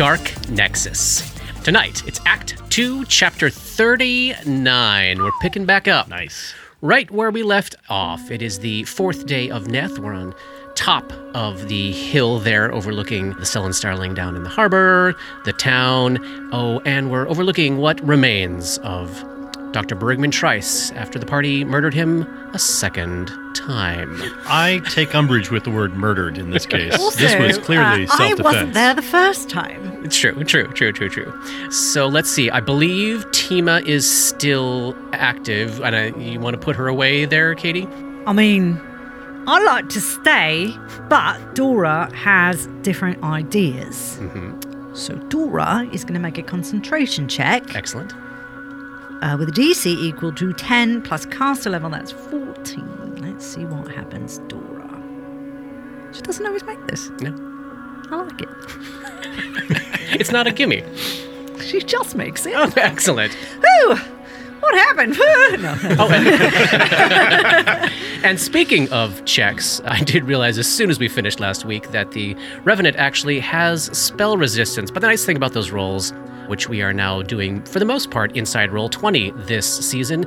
Welcome back to Dark Nexus. Tonight, it's Act 2, Chapter 39. We're picking back up. Nice. Right where we left off. It is the fourth day of Neth. We're on top of the hill there, overlooking the Sullen Starling down in the harbor, the town. Oh, and we're overlooking what remains of Dr. Bergman Trice after the party murdered him a second time. I take umbrage with the word murdered in this case. Also, this was clearly uh, self I wasn't there the first time. It's true, true, true, true, true. So let's see. I believe Tima is still active, and I, you want to put her away there, Katie? I mean, I like to stay, but Dora has different ideas. Mm-hmm. So Dora is going to make a concentration check Excellent. Uh, with a DC equal to 10 plus caster level, that's 14. Let's see what happens, Dora. She doesn't always make this. No, I like it. it's not a gimme. She just makes it. Oh, excellent. Ooh, what happened? no. oh And speaking of checks, I did realize as soon as we finished last week that the Revenant actually has spell resistance. But the nice thing about those rolls, which we are now doing for the most part inside Roll20 this season,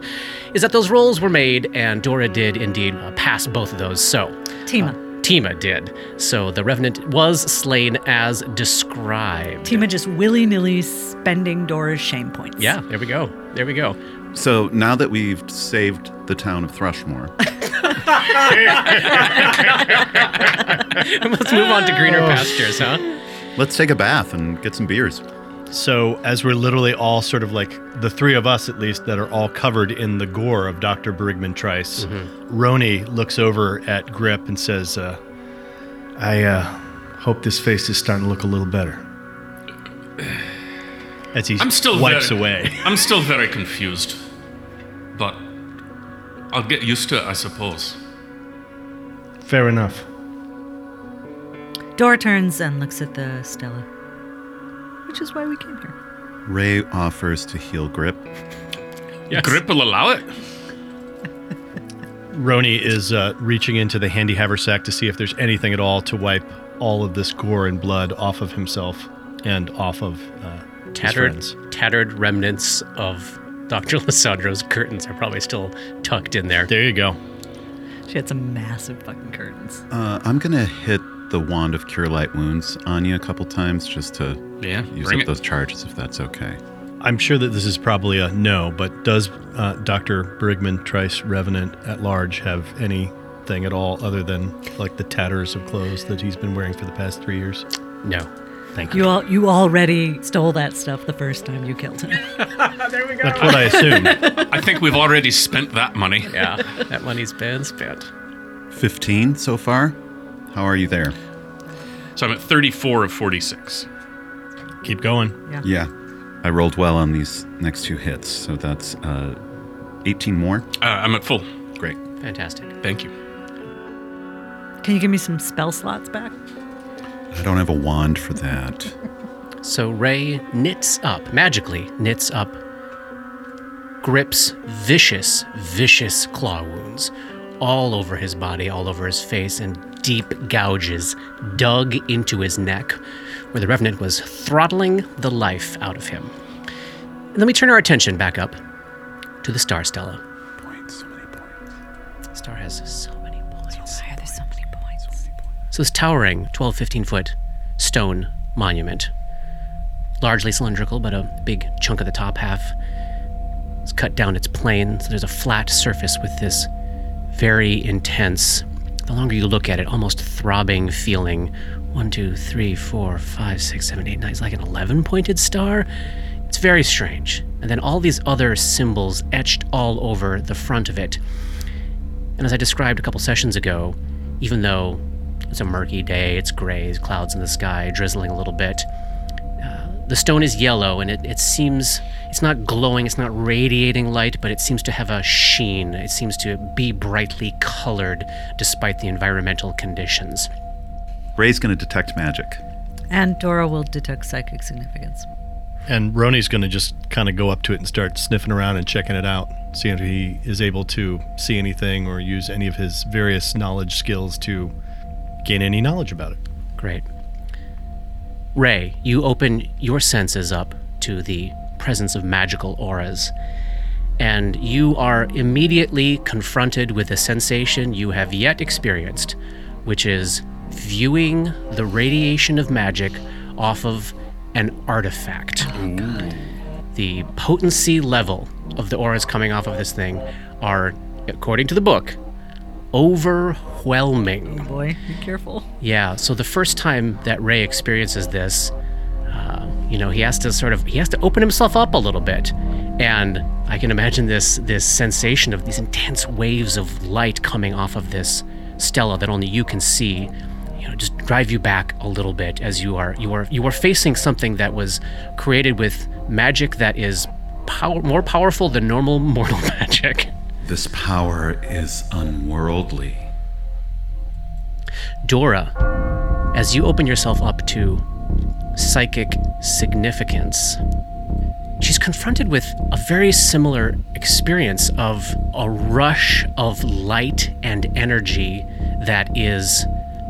is that those rolls were made and Dora did indeed uh, pass both of those. So Tima. Tima did. So the Revenant was slain as described. Tima just willy nilly spending Dora's shame points. Yeah, there we go. There we go. So now that we've saved the town of Thrushmoor, Let's move on to greener pastures, huh? let's take a bath and get some beers. So, as we're literally all sort of like the three of us at least that are all covered in the gore of Dr. Brigman Trice, Roni looks over at Grip and says, uh, I uh, hope this face is starting to look a little better. as he I'm still wipes very, away. I'm still very confused, but I'll get used to it, I suppose. Fair enough. Dora turns and looks at the Stella, which is why we came here. Ray offers to heal Grip. Yes. Grip will allow it. Roni is uh, reaching into the handy haversack to see if there's anything at all to wipe all of this gore and blood off of himself and off of uh, his tattered, friends. tattered remnants of Dr. Lissandro's curtains are probably still tucked in there. There you go. She had some massive fucking curtains. Uh, I'm gonna hit the wand of cure light wounds on you a couple times just to Yeah, use bring up it. those charges if that's okay. I'm sure that this is probably a no, but does uh, Dr. Brigman Trice Revenant at large have anything at all other than like the tatters of clothes that he's been wearing for the past three years? No. Thank you. You all, you already stole that stuff the first time you killed him. there we go. That's what I assume. I think we've already spent that money. Yeah, that money's been spent. 15 so far? How are you there? So I'm at 34 of 46. Keep going. Yeah. yeah. I rolled well on these next two hits, so that's uh, 18 more. Uh, I'm at full. Great. Fantastic. Thank you. Can you give me some spell slots back? I don't have a wand for that. So Ray knits up, magically knits up Grip's vicious, vicious claw wounds all over his body, all over his face, and deep gouges dug into his neck, where the Revenant was throttling the life out of him. And then we turn our attention back up to the Star Stella. Points, so many points. Star has so many points. Why are there so many points? So this towering 12, 15 foot stone monument, largely cylindrical, but a big chunk of the top half is cut down its plane. So there's a flat surface with this very intense, the longer you look at it, almost throbbing feeling. One, two, three, four, five, six, seven, eight, nine. It's like an 11 pointed star. It's very strange. And then all these other symbols etched all over the front of it. And as I described a couple sessions ago, even though it's a murky day, it's gray, clouds in the sky, drizzling a little bit, uh, the stone is yellow and it, it seems, it's not glowing, it's not radiating light, but it seems to have a sheen. It seems to be brightly colored despite the environmental conditions. Ray's going to detect magic. And Dora will detect psychic significance. And Roni's going to just kind of go up to it and start sniffing around and checking it out, seeing if he is able to see anything or use any of his various knowledge skills to gain any knowledge about it. Great. Ray, you open your senses up to the presence of magical auras, and you are immediately confronted with a sensation you have yet experienced, which is viewing the radiation of magic off of an artifact. The potency level of the auras coming off of this thing are, according to the book, overwhelming. Boy, be careful. Yeah, so the first time that Ray experiences this, uh, you know, he has to sort of he has to open himself up a little bit, and I can imagine this this sensation of these intense waves of light coming off of this Stella that only you can see. Know, just drive you back a little bit as you are you are you are facing something that was created with magic that is power, more powerful than normal mortal magic. This power is unworldly. Dora, as you open yourself up to psychic significance, she's confronted with a very similar experience of a rush of light and energy that is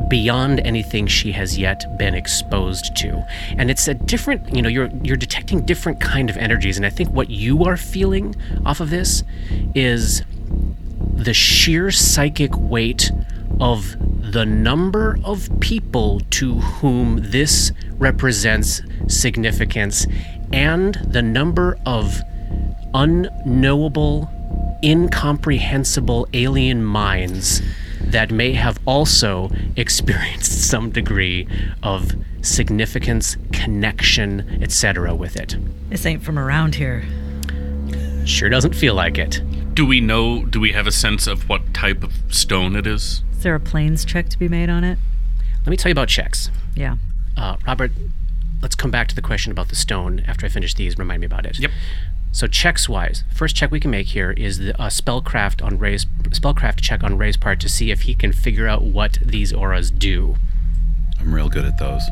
beyond anything she has yet been exposed to. And it's a different you know you're you're detecting different kind of energies. And i think what you are feeling off of this is the sheer psychic weight of the number of people to whom this represents significance and the number of unknowable, incomprehensible alien minds that may have also experienced some degree of significance, connection, etc. with it. This ain't from around here. Sure doesn't feel like it. Do we know, do we have a sense of what type of stone it is? Is there a planes check to be made on it? Let me tell you about checks. Yeah. Uh, Robert, let's come back to the question about the stone after I finish these. Remind me about it. Yep. So checks wise, first check we can make here is the uh, spellcraft on Ray's spellcraft check on Ray's part to see if he can figure out what these auras do. I'm real good at those.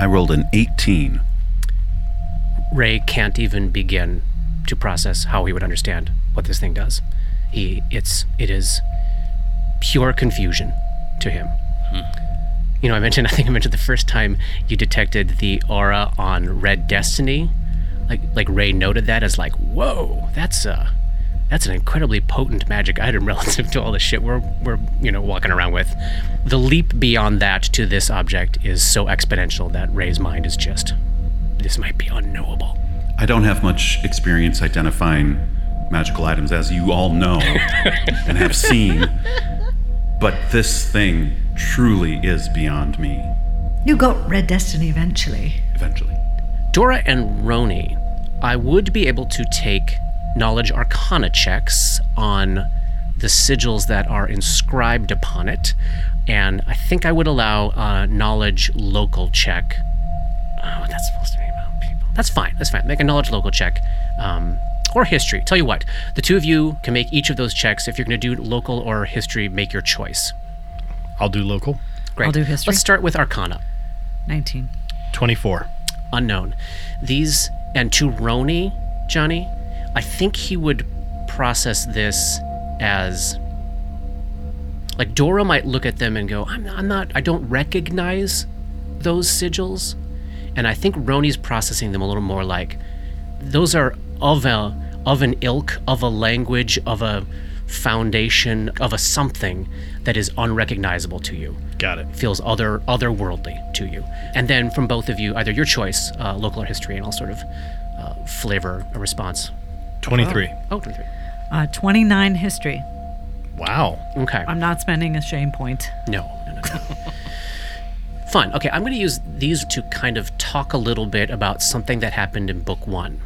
I rolled an 18. Ray can't even begin to process how he would understand what this thing does. He it's it is pure confusion to him. You know, I mentioned I think I mentioned the first time you detected the aura on Red Destiny. Like like Ray noted that as like, whoa, that's uh that's an incredibly potent magic item relative to all the shit we're we're you know walking around with. The leap beyond that to this object is so exponential that Ray's mind is just this might be unknowable. I don't have much experience identifying magical items, as you all know and have seen. But this thing truly is beyond me, You got Red Destiny eventually. eventually. Dora and Roni, I would be able to take knowledge arcana checks on the sigils that are inscribed upon it, and I think I would allow a knowledge local check. Oh, that's supposed to be about people. That's fine. That's fine. Make a knowledge local check. Um, or history. Tell you what, the two of you can make each of those checks. If you're going to do local or history, make your choice. I'll do local. Great. I'll do history. Let's start with Arcana. 19. 24. unknown. These and to Roni, Johnny, I think he would process this as like Dora might look at them and go, "I'm, I'm not. I don't recognize those sigils," and I think Roni's processing them a little more like those are of a of an ilk, of a language, of a foundation, of a something that is unrecognizable to you Got it. feels other otherworldly to you. And then from both of you, either your choice, uh, local or history, and I'll sort of uh, flavor a response. 23. Oh, 23. Uh, 29 history. Wow. Okay. I'm not spending a shame point. No, no, no. no. Fun. Okay, I'm going to use these to kind of talk a little bit about something that happened in book one.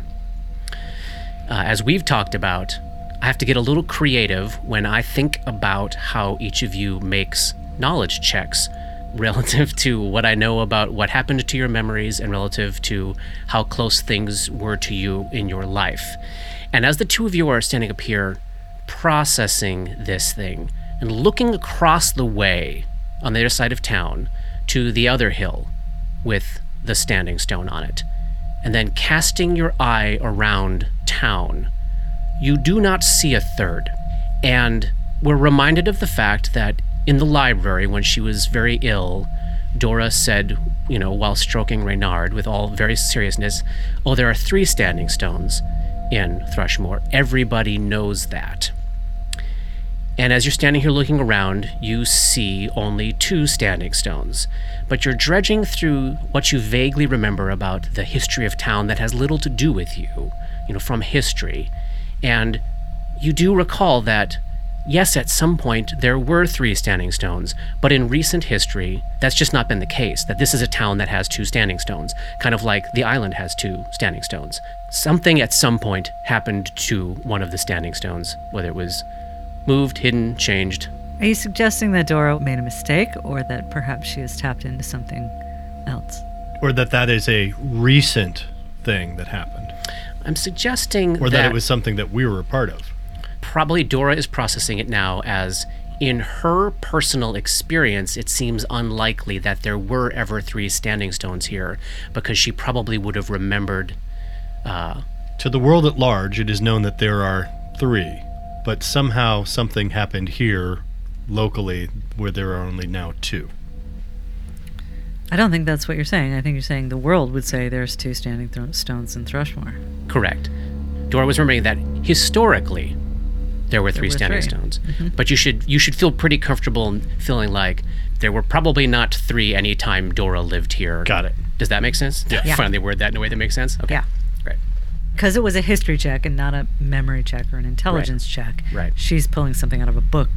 Uh, as we've talked about, I have to get a little creative when I think about how each of you makes knowledge checks relative to what I know about what happened to your memories and relative to how close things were to you in your life. And as the two of you are standing up here processing this thing and looking across the way on the other side of town to the other hill with the standing stone on it, and then casting your eye around town, you do not see a third. And we're reminded of the fact that in the library, when she was very ill, Dora said, you know, while stroking Reynard with all very seriousness, Oh, there are three standing stones in Thrushmoor. Everybody knows that. And as you're standing here looking around, you see only two standing stones. But you're dredging through what you vaguely remember about the history of town that has little to do with you, you know, from history. And you do recall that, yes, at some point there were three standing stones, but in recent history, that's just not been the case. That this is a town that has two standing stones, kind of like the island has two standing stones. Something at some point happened to one of the standing stones, whether it was moved, hidden, changed. Are you suggesting that Dora made a mistake or that perhaps she has tapped into something else? Or that that is a recent thing that happened. I'm suggesting Or that, it was something that we were a part of. probably Dora is processing it now as in her personal experience, it seems unlikely that there were ever three standing stones here because she probably would have remembered. Uh, To the world at large, it is known that there are three, but somehow something happened here locally where there are only now two. I don't think that's what you're saying. I think you're saying the world would say there's two standing thro- stones in Thrushmoor. correct. Dora was remembering that historically there were three were standing three. stones, mm-hmm. but you should you should feel pretty comfortable in feeling like there were probably not three any time Dora lived here. Got it. Does that make sense? Yeah. Yeah. Finally word that in a way that makes sense. Okay. Yeah. Great. Because it was a history check and not a memory check or an intelligence check. Right. She's pulling something out of a book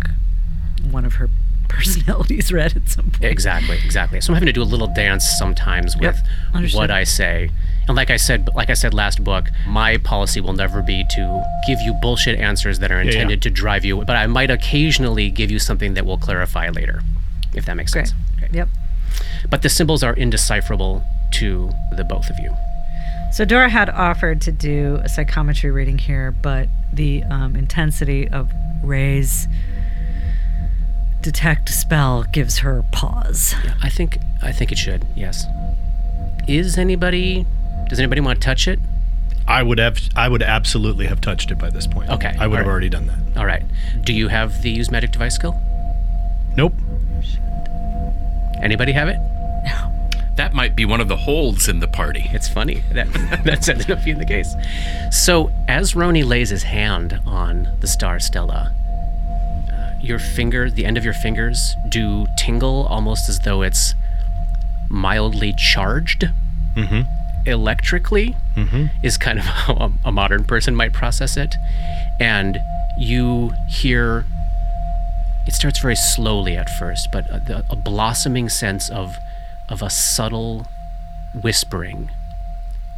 one of her personalities read at some point. Exactly, exactly. So I'm having to do a little dance sometimes with understood. what I say. And like I said, like I said last book, my policy will never be to give you bullshit answers that are yeah. intended to drive you, but I might occasionally give you something that will clarify later, if that makes Great. sense. Okay. Yep. But the symbols are indecipherable to the both of you. So Dora had offered to do a psychometry reading here, but the um, intensity of Ray's detect spell gives her pause. Yeah, I think I think it should. Yes. Is anybody? Does anybody want to touch it? I would have I would absolutely have touched it by this point. Okay, I would have alright. already done that. All right. Do you have the use magic device skill? Nope. Anybody have it? That might be one of the holds in the party. It's funny that that's ended up being the case. So as Roni lays his hand on the star Stella, your finger, the end of your fingers, do tingle almost as though it's mildly charged. Mm-hmm. Electrically mm-hmm. is kind of how a, a modern person might process it, and you hear. It starts very slowly at first, but a, a blossoming sense of of a subtle whispering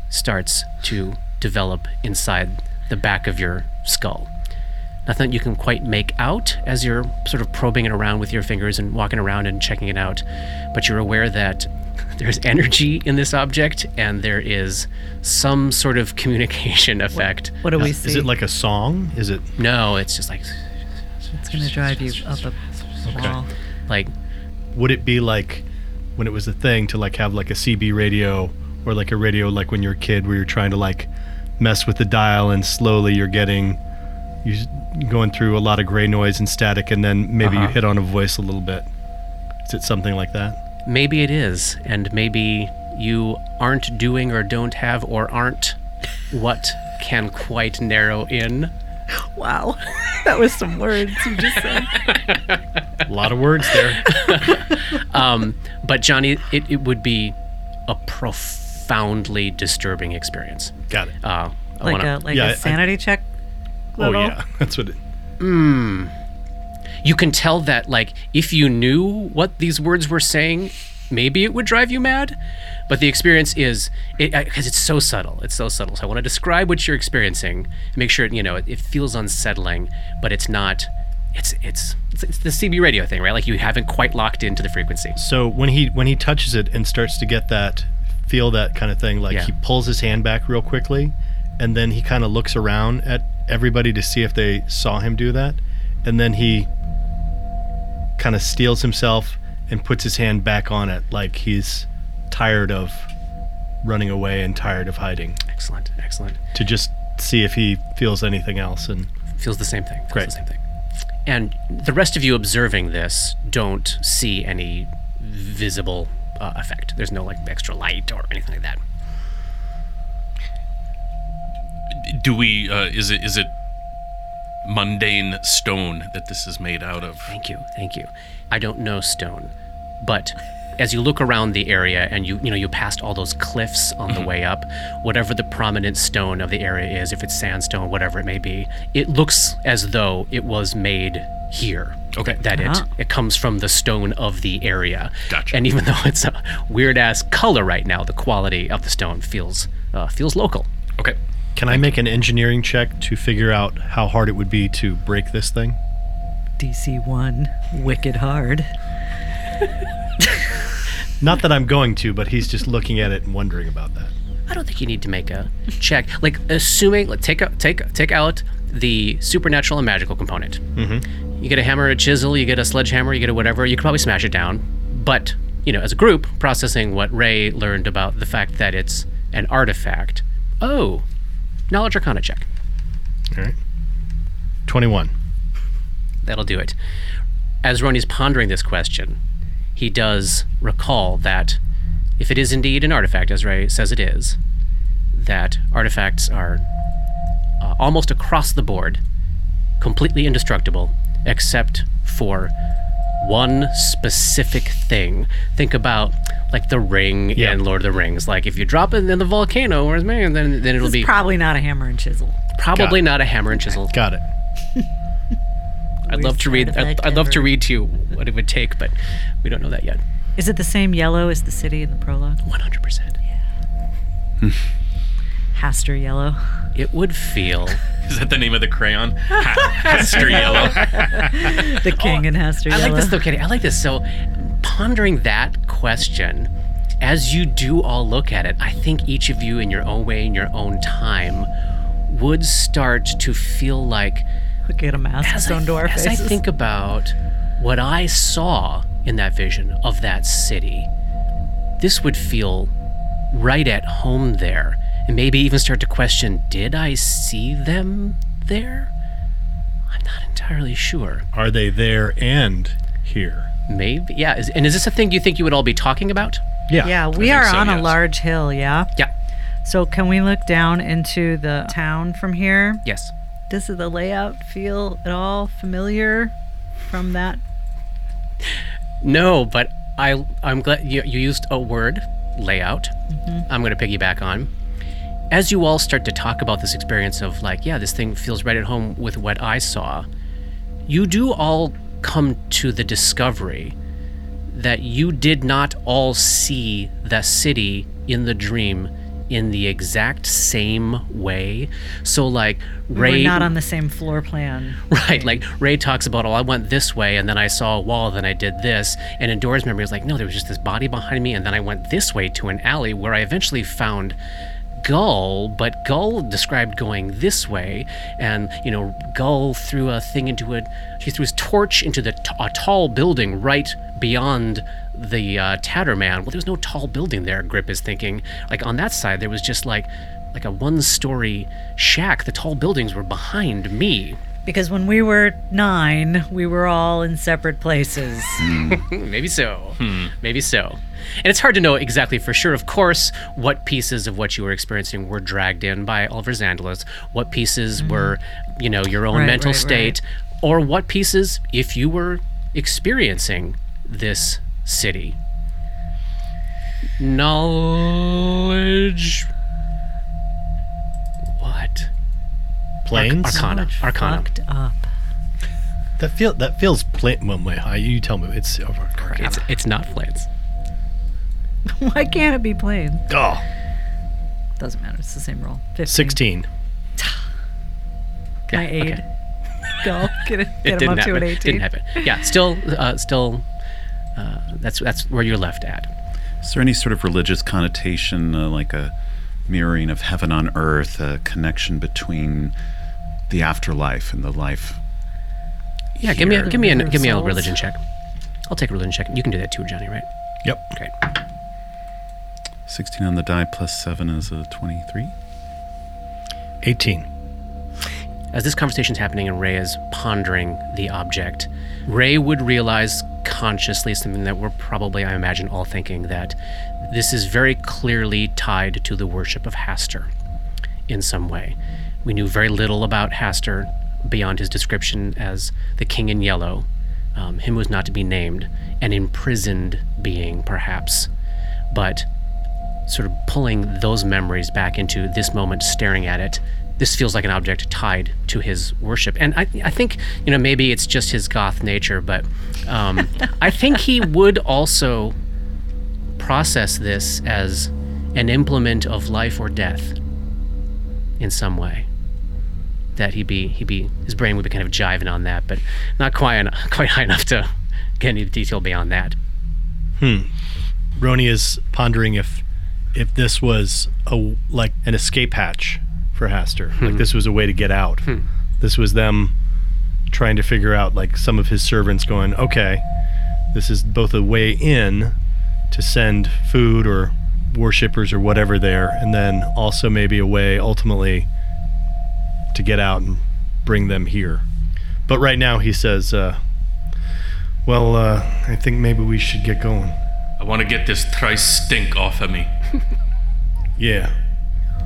starts to develop inside the back of your skull. Nothing that you can quite make out as you're sort of probing it around with your fingers and walking around and checking it out, but you're aware that there's energy in this object and there is some sort of communication effect. What do we see? Is it like a song? Is it No, it's just like it's going to drive you up a wall? like would it be like when it was a thing to like have like a CB radio or like a radio like when you're a kid where you're trying to like mess with the dial and slowly you're getting you're going through a lot of gray noise and static and then maybe you Uh-huh. hit on a voice a little bit. Is it something like that? maybe it is, and maybe you aren't doing or don't have or aren't what can quite narrow in. Wow. that was some words you just said. A lot of words there. Um, but Johnny, it, it would be a profoundly disturbing experience. Got it. Uh, I like wanna- a like yeah, I- a sanity check Oh level? yeah, that's what it. Hmm. you can tell that like if you knew what these words were saying, maybe it would drive you mad. But the experience is it because it's so subtle. It's so subtle. So I want to describe what you're experiencing. Make sure you know it, it feels unsettling, but it's not. It's, it's it's it's the CB radio thing, right? Like you haven't quite locked into the frequency. So when he when he touches it and starts to get that feel that kind of thing, like Yeah. he pulls his hand back real quickly, and then he kind of looks around at everybody to see if they saw him do that, and then he kind of steals himself and puts his hand back on it, like he's tired of running away and tired of hiding, Excellent, excellent. to just see if he feels anything else. And Feels the same thing. Feels Great. the same thing. And the rest of you observing this don't see any visible uh, effect. There's no like extra light or anything like that. Do we? Uh, is it? Is it mundane stone that this is made out of? Thank you, thank you. I don't know stone, but as you look around the area and you you know you passed all those cliffs on the way up, whatever the prominent stone of the area is, if it's sandstone, whatever it may be, it looks as though it was made here. Okay. That it Ah. it comes from the stone of the area. Gotcha. And even though it's a weird ass color right now, the quality of the stone feels uh, feels local. Okay. Can I make an engineering check to figure out how hard it would be to break this thing? DC 1, wicked hard. Not that I'm going to, but he's just looking at it and wondering about that. I don't think you need to make a check. Like assuming, like take out, take take out the supernatural and magical component. Mm-hmm. You get a hammer, a chisel, you get a sledgehammer, you get a whatever. You could probably smash it down. But you know, as a group, processing what Ray learned about the fact that it's an artifact. Oh, knowledge arcana check. All right. 21. That'll do it. As Roni's pondering this question, he does recall that if it is indeed an artifact, as Ray says it is, that artifacts are uh, almost across the board completely indestructible, except for one specific thing. Think about like the ring Yeah. in Lord of the Rings. Like if you drop it in the volcano, or as man, then then it'll It's be probably not a hammer and chisel. probably not a hammer and chisel. Got it. I'd love to read. I'd, I'd love to read to you what it would take, but we don't know that yet. Is it the same yellow as the city in the prologue? One hundred percent. Hastur yellow. It would feel. Is that the name of the crayon? Ha- Hester Yellow. The king and Hastur I yellow. I like this though, Katie. I like this. So, pondering that question, as you do all look at it, I think each of you, in your own way, in your own time, would start to feel like Look at a mask as, sewn I, to our as I think about what I saw in that vision of that city, this would feel right at home there. And maybe even start to question did I see them there? I'm not entirely sure. Are they there and here? Maybe. Yeah. Is, and is this a thing you think you would all be talking about? Yeah. yeah, we are so, on a large hill, yeah? Yeah. So can we look down into the town from here? Yes. Does the layout feel at all familiar from that? No, but I I'm glad you, you used a word layout. Mm-hmm. I'm going to piggyback on. As you all start to talk about this experience of like, yeah, this thing feels right at home with what I saw. You do all come to the discovery that you did not all see the city in the dream in the exact same way. So like Ray We're not on the same floor plan. Right, like Ray talks about, oh, I went this way, and then I saw a wall, then I did this. And in Dora's memory, was like, no, there was just this body behind me, and then I went this way to an alley where I eventually found Gull, but Gull described going this way, and you know, Gull threw a thing into it. He threw his torch into the t- a tall building right beyond the uh, Tatterman. Well, there was no tall building there. Grip is thinking. Like on that side, there was just like like a one-story shack. The tall buildings were behind me. Because when we were nine, we were all in separate places. Maybe so. Hmm. Maybe so. And it's hard to know exactly for sure, of course, what pieces of what you were experiencing were dragged in by Oliver Zandalos, what pieces mm-hmm. were, you know, your own Right, mental right, state, or what pieces, if you were experiencing this city. Knowledge. What? Planes? Arcana. Much Arcana. Fucked up. That feel that feels plain. Well, wait, I- you tell me. It's over. Arcana. It's, it's not Flint's. Why can't it be planes? oh, Doesn't matter. It's the same roll. 15. 16. Can I Yeah, aid? okay. Go get it. it him didn't to happen. an 18. Didn't happen. Yeah, still, uh, still, uh, that's that's where you're left at. Is there any sort of religious connotation, uh, like a mirroring of heaven on earth, a connection between the afterlife and the life? Yeah, give me a, give me a give me a religion check. I'll take a religion check. You can do that too, Johnny. Right? Yep. Great. 16 on the die plus 7 is a 23. 18. as this conversation is happening and Ray is pondering the object, Ray would realize consciously something that we're probably, I imagine, all thinking that this is very clearly tied to the worship of Hastur in some way. We knew very little about Hastur beyond his description as the king in yellow, um, him was not to be named, an imprisoned being, perhaps. But sort of pulling those memories back into this moment, staring at it, this feels like an object tied to his worship. And I, I think, you know, maybe it's just his goth nature, but um, I think he would also process this as an implement of life or death in some way. That he'd be, he'd be, his brain would be kind of jiving on that, but not quite, quite high enough to get any detail beyond that. Hmm. Roni is pondering if if this was a like an escape hatch for Hastur. Like this was a way to get out. This was them trying to figure out like some of his servants going, okay, this is both a way in to send food or worshippers or whatever there, and then also maybe a way ultimately to get out and bring them here. But right now he says, uh, well, uh, I think maybe we should get going. I want to get this thrice stink off of me. Yeah.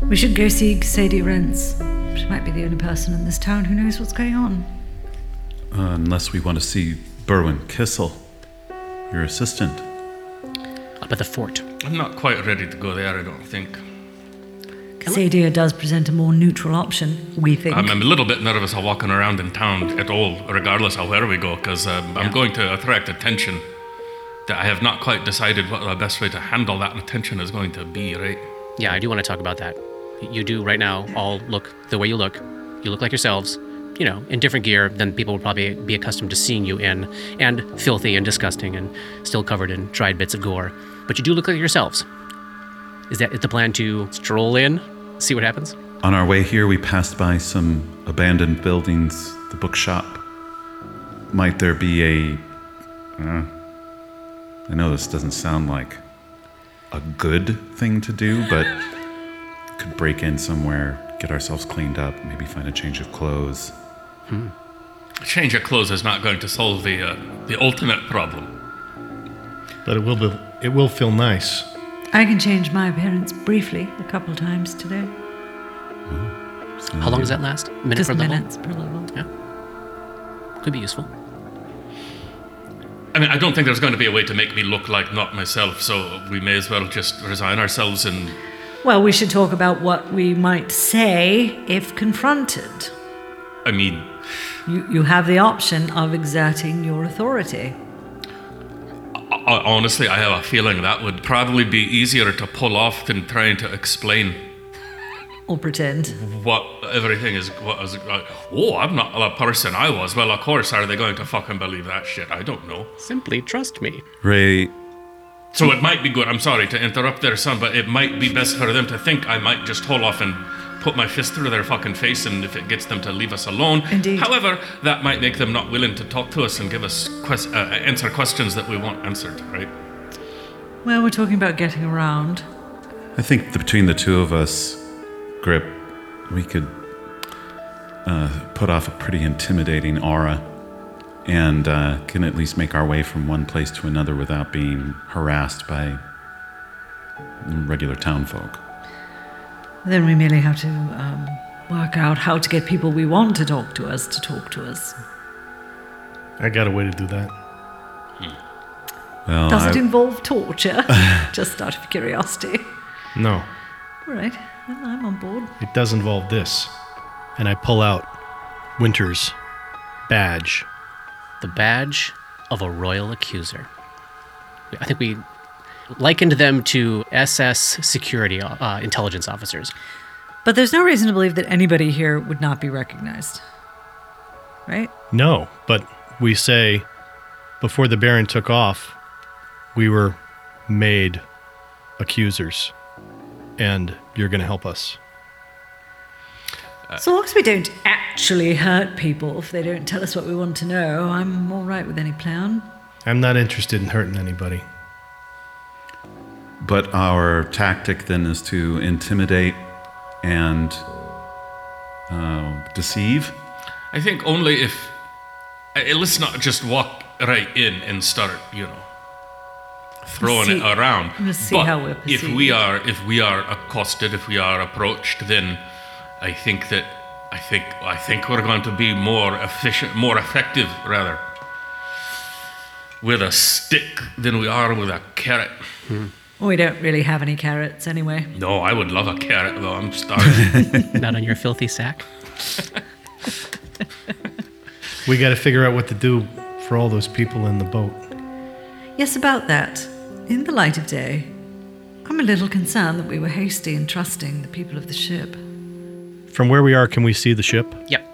We should go see Sadie Rents. She might be the only person in this town who knows what's going on. Uh, unless we want to see Berwin Kissel, your assistant. Up at the fort. I'm not quite ready to go there, I don't think. Sadia does present a more neutral option, we think. I'm, I'm a little bit nervous of walking around in town at all, regardless of where we go, because um, I'm going to attract attention that I have not quite decided what the best way to handle that attention is going to be, right? Yeah, I do want to talk about that. You do right now all look the way you look. You look like yourselves, you know, in different gear than people would probably be accustomed to seeing you in, and filthy and disgusting and still covered in dried bits of gore. But you do look like yourselves. Is that is the plan to stroll in, see what happens? On our way here, we passed by some abandoned buildings, the bookshop. Might there be a. Uh, I know this doesn't sound like a good thing to do, but could break in somewhere, get ourselves cleaned up, maybe find a change of clothes. A change of clothes is not going to solve the uh, the ultimate problem. But it will be, it will feel nice. I can change my appearance briefly a couple times today. How long does that last? Minute Just per level? minutes per level. Could be useful. I mean, I don't think there's going to be a way to make me look like not myself, so we may as well just resign ourselves and. Well, we should talk about what we might say if confronted. I mean, You, you have the option of exerting your authority. I- honestly, I have a feeling that would probably be easier to pull off than trying to explain Or pretend. what everything is. What is like, oh, I'm not the person I was. Well, of course, are they going to fucking believe that shit? I don't know. Simply trust me. Ray, So it might be good. I'm sorry to interrupt their son, but it might be best for them to think I might just hold off and put my fist through their fucking face, and if it gets them to leave us alone. Indeed. However, that might make them not willing to talk to us and give us quest- uh, answer questions that we want answered. Right? Well, we're talking about getting around. I think between the two of us, Grip, we could uh, put off a pretty intimidating aura and uh, can at least make our way from one place to another without being harassed by regular town folk. Then we merely have to um, work out how to get people we want to talk to us to talk to us. I got a way to do that. Well, Does I, it involve torture? Just out of curiosity. No, All right, well, I'm on board. it does involve this. And I pull out Winter's badge. The badge of a royal accuser. I think we likened them to SS security uh, intelligence officers. But there's no reason to believe that anybody here would not be recognized. Right? No, but we say before the Baron took off, we were made accusers. And you're going to help us. So long as we don't actually hurt people if they don't tell us what we want to know, I'm all right with any plan. I'm not interested in hurting anybody. But our tactic then is to intimidate and uh, deceive? I think only if. Uh, let's not just walk right in and start, you know, throwing See- it around. let's see but how we're if we are if we are accosted, if we are approached, then I think that I think I think we're going to be more efficient, more effective, rather, with a stick than we are with a carrot. We don't really have any carrots anyway. No, I would love a carrot though. I'm starving. Not on your filthy sack. We got to figure out what to do for all those people in the boat. Yes, about that. In the light of day, I'm a little concerned that we were hasty in trusting the people of the ship. From where we are, can we see the ship? Yep.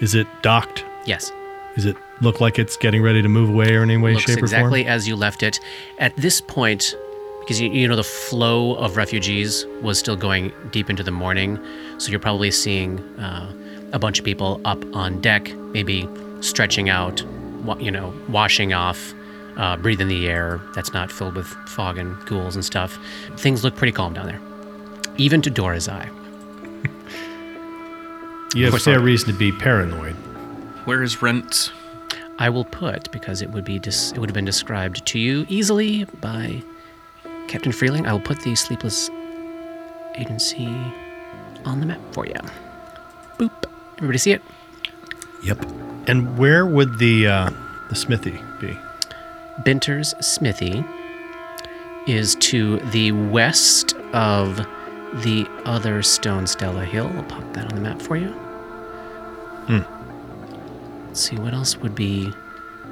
Is it docked? Yes. Does it look like it's getting ready to move away or in any way, looks shape, or exactly or as you left it. At this point, because you, you know the flow of refugees was still going deep into the morning, so you're probably seeing uh, a bunch of people up on deck, maybe stretching out, wa- you know, washing off, uh, breathing the air that's not filled with fog and ghouls and stuff. Things look pretty calm down there, even to Dora's eye. form? You have fair reason to be paranoid. Where is Rent? I will put because it would be dis- it would have been described to you easily by Captain Freeling. I will put the Sleepless Agency on the map for you. Boop. Everybody see it? Yep. And where would the uh, the smithy be? Binter's Smithy is to the west of the other Stone Stella Hill. I'll pop that on the map for you. Let's see what else would be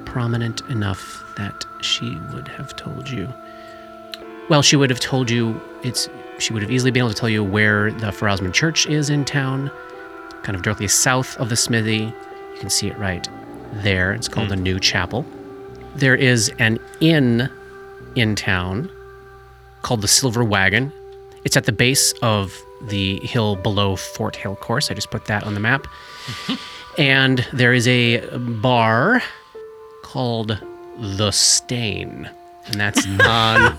prominent enough that she would have told you. Well, she would have told you it's. She would have easily been able to tell you where the Pharasmin Church is in town, kind of directly south of the smithy. You can see it right there. It's called hmm. the New Chapel. There is an inn in town called the Silver Wagon. It's at the base of the hill below Fort Hill Course. I just put that on the map. and there is a bar called The Stain. And that's on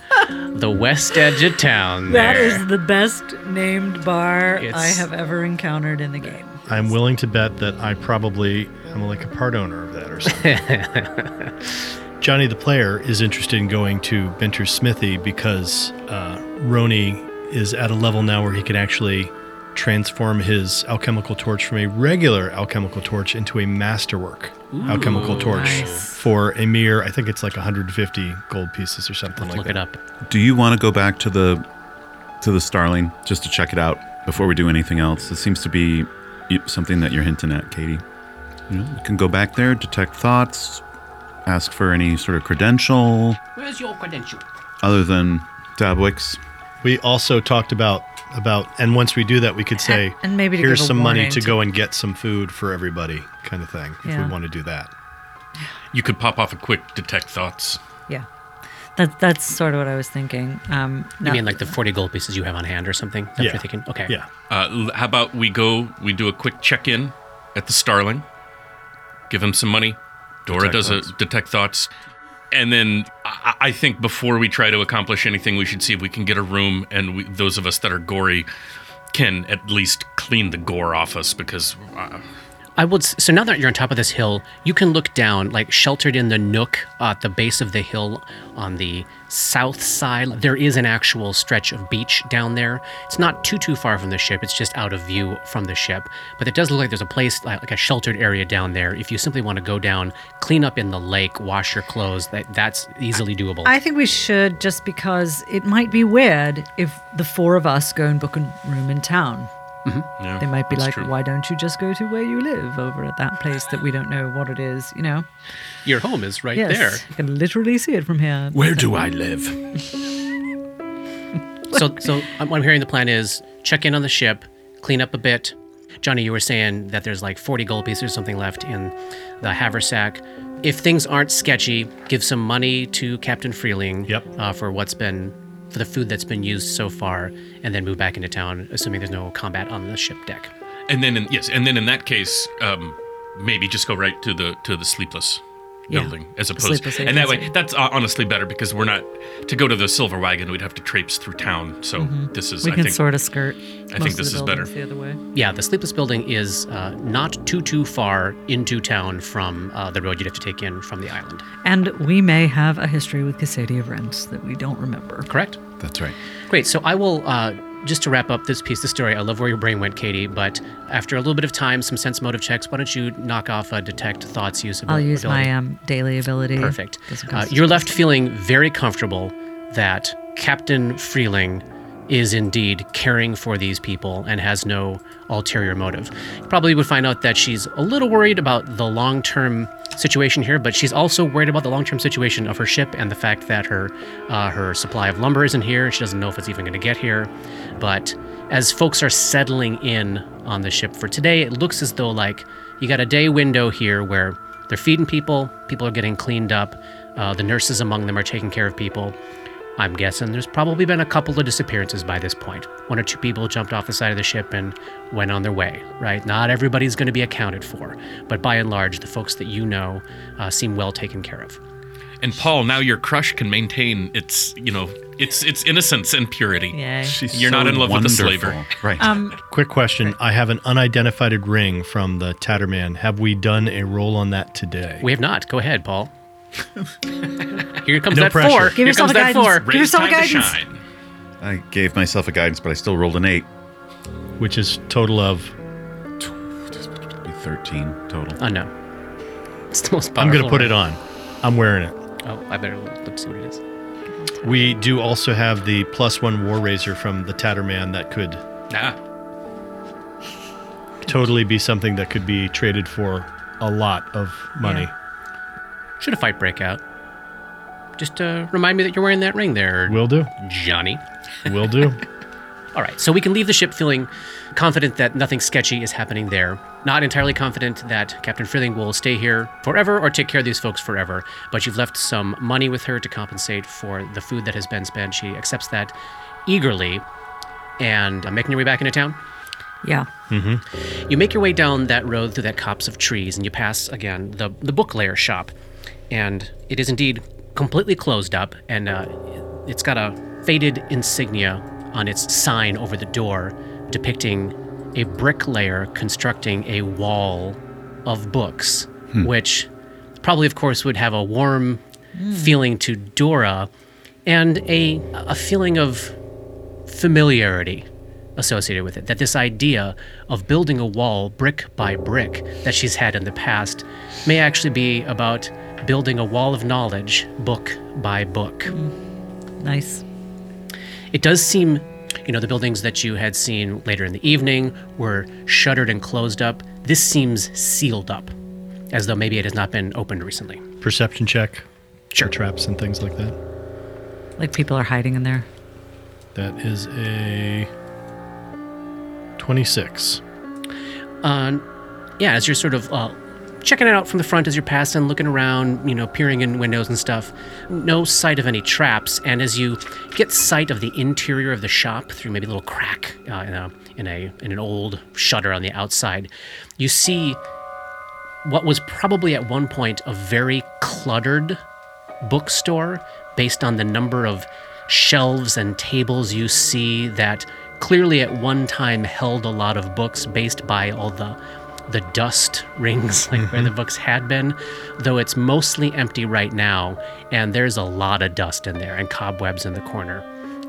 the west edge of town. That there. is the best named bar I have ever encountered in the game. I'm willing to bet that I probably am like a part owner of that or something. Johnny the player is interested in going to Binter's Smithy because uh, Roni is at a level now where he can actually transform his alchemical torch from a regular alchemical torch into a masterwork alchemical torch nice. for a mere, I think it's like 150 gold pieces or something like Look that. it up. Do you want to go back to the to the Starling just to check it out before we do anything else? It seems to be something that you're hinting at, Katie. You know, you can go back there, detect thoughts, ask for any sort of credential Where's your credential? other than Dabwick's. We also talked about about, and once we do that, we could say, and maybe to here's some money to to- go and get some food for everybody, kind of thing. If we want to do that. You could pop off a quick detect thoughts. Yeah. That, that's sort of what I was thinking. Um, You no- mean like the 40 gold pieces you have on hand or something? That's what Yeah. you're thinking? Okay. Yeah. Uh, how about we go? We do a quick check-in at the Starling. Give him some money. Dora Detect does thoughts. a detect thoughts, and then I, I think before we try to accomplish anything, we should see if we can get a room, and we, those of us that are gory can at least clean the gore off us because uh, I would. So now that you're on top of this hill, you can look down, like sheltered in the nook at the base of the hill on the south side. There is an actual stretch of beach down there. It's not too too far from the ship. It's just out of view from the ship. But it does look like there's a place like a sheltered area down there. If you simply want to go down, clean up in the lake, wash your clothes, that that's easily doable. I think we should just because it might be weird if the four of us go and book a room in town. Yeah, They might be like, true. why don't you just go to where you live over at that place that we don't know what it is, you know? your home is right yes. there. You can literally see it from here. Where do I live? So, so um, what I'm hearing the plan is check in on the ship, clean up a bit. Johnny, you were saying that there's like 40 gold pieces or something left in the haversack. If things aren't sketchy, give some money to Captain Freeling Yep. uh, for what's been for the food that's been used so far, and then move back into town, assuming there's no combat on the ship deck. And then in, yes, and then in that case, um, maybe just go right to the to the sleepless. Yeah, building as opposed sleepless and that way that's uh, honestly better because we're not to go to the silver wagon we'd have to traipse through town so this is We i can think sort of skirt. I think this is better. The other way. Yeah, the Sleepless Building is uh, not too too far into town from uh, the road you'd have to take in from the island. And we may have a history with Cassadia of Rents that we don't remember. Correct. That's right. Great. So I will uh, just to wrap up this piece of the story. I love where your brain went, Katie. But after a little bit of time, some sense motive checks. Why don't you knock off a detect thoughts use? I'll use ability? my um, daily ability. Perfect. Uh, you're left feeling very comfortable that Captain Freeling is indeed caring for these people and has no ulterior motive. You probably would find out that she's a little worried about the long term situation here, but she's also worried about the long term situation of her ship and the fact that her uh, her supply of lumber isn't here. She doesn't know if it's even going to get here. But as folks are settling in on the ship for today, it looks as though like you got a day window here where they're feeding people, people are getting cleaned up, uh, the nurses among them are taking care of people. I'm guessing there's probably been a couple of disappearances by this point. One or two people jumped off the side of the ship and went on their way, right? Not everybody's going to be accounted for, but by and large, the folks that you know uh, seem well taken care of. and paul now your crush can maintain its you know its its innocence and purity Yay. She's You're not in love with the wonderful. slaver. Right. Um, Quick question. I have an unidentified ring from the Tatterman. Have we done a roll on that today? We have not. Go ahead, Paul. Here comes No that pressure. four. Give Here yourself comes a that guidance. four. Give Raise yourself a time to guidance. shine. I gave myself a guidance, but I still rolled an eight. Which is total of. 13 total. Oh, no. It's the most powerful. I'm going to put it on. I'm wearing it. Oh, I better look see what it is. We do also have the plus one War Razor from the Tatterman that could Ah, totally be something that could be traded for a lot of money. Should a fight break out, just uh, remind me that you're wearing that ring there, Will do. Johnny. Will do. All right, so we can leave the ship feeling confident that nothing sketchy is happening there. Not entirely confident that Captain Freeling will stay here forever or take care of these folks forever, but you've left some money with her to compensate for the food that has been spent. She accepts that eagerly. And uh, making your way back into town, yeah. you make your way down that road through that copse of trees, and you pass again the the book layer shop, and it is indeed completely closed up, and uh, it's got a faded insignia on its sign over the door, depicting a bricklayer constructing a wall of books, which probably, of course, would have a warm feeling to Dora, and a a feeling of familiarity associated with it. That this idea of building a wall brick by brick that she's had in the past may actually be about building a wall of knowledge book by book. Nice. It does seem, you know, the buildings that you had seen later in the evening were shuttered and closed up. This seems sealed up, as though maybe it has not been opened recently. Perception check. Sure. For traps and things like that. Like people are hiding in there. That is a 26. Uh, yeah, as you're sort of uh, checking it out from the front as you're passing, looking around, you know, peering in windows and stuff, no sight of any traps. And as you get sight of the interior of the shop through maybe a little crack uh, in a in a in an old shutter on the outside, you see what was probably at one point a very cluttered bookstore based on the number of shelves and tables you see that clearly at one time held a lot of books based by all the the dust rings like where the mm-hmm. books had been though it's mostly empty right now and there's a lot of dust in there and cobwebs in the corner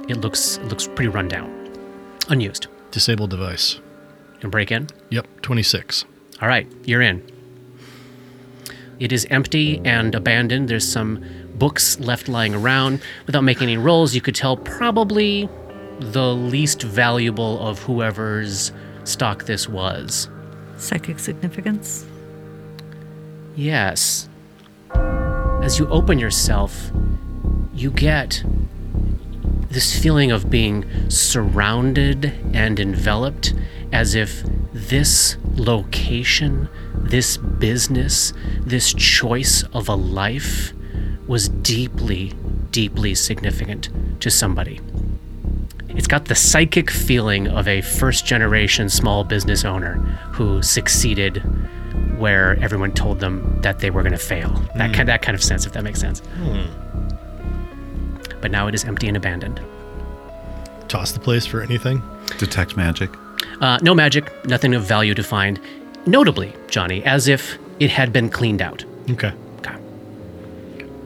it looks it looks pretty run down unused Disable device. you can break in Yep, 26. all right, you're in. It is empty and abandoned. There's some books left lying around. Without making any rolls, you could tell probably the least valuable of whoever's stock this was. Psychic significance. Yes. As you open yourself, you get this feeling of being surrounded and enveloped as if this location, this business, this choice of a life was deeply, deeply significant to somebody. It's got the psychic feeling of a first generation small business owner who succeeded where everyone told them that they were going to fail. That kind that kind of sense, if that makes sense. But now it is empty and abandoned. Toss the place for anything. Detect magic. Uh, no magic, nothing of value to find. Notably, Johnny, as if it had been cleaned out. Okay. Okay.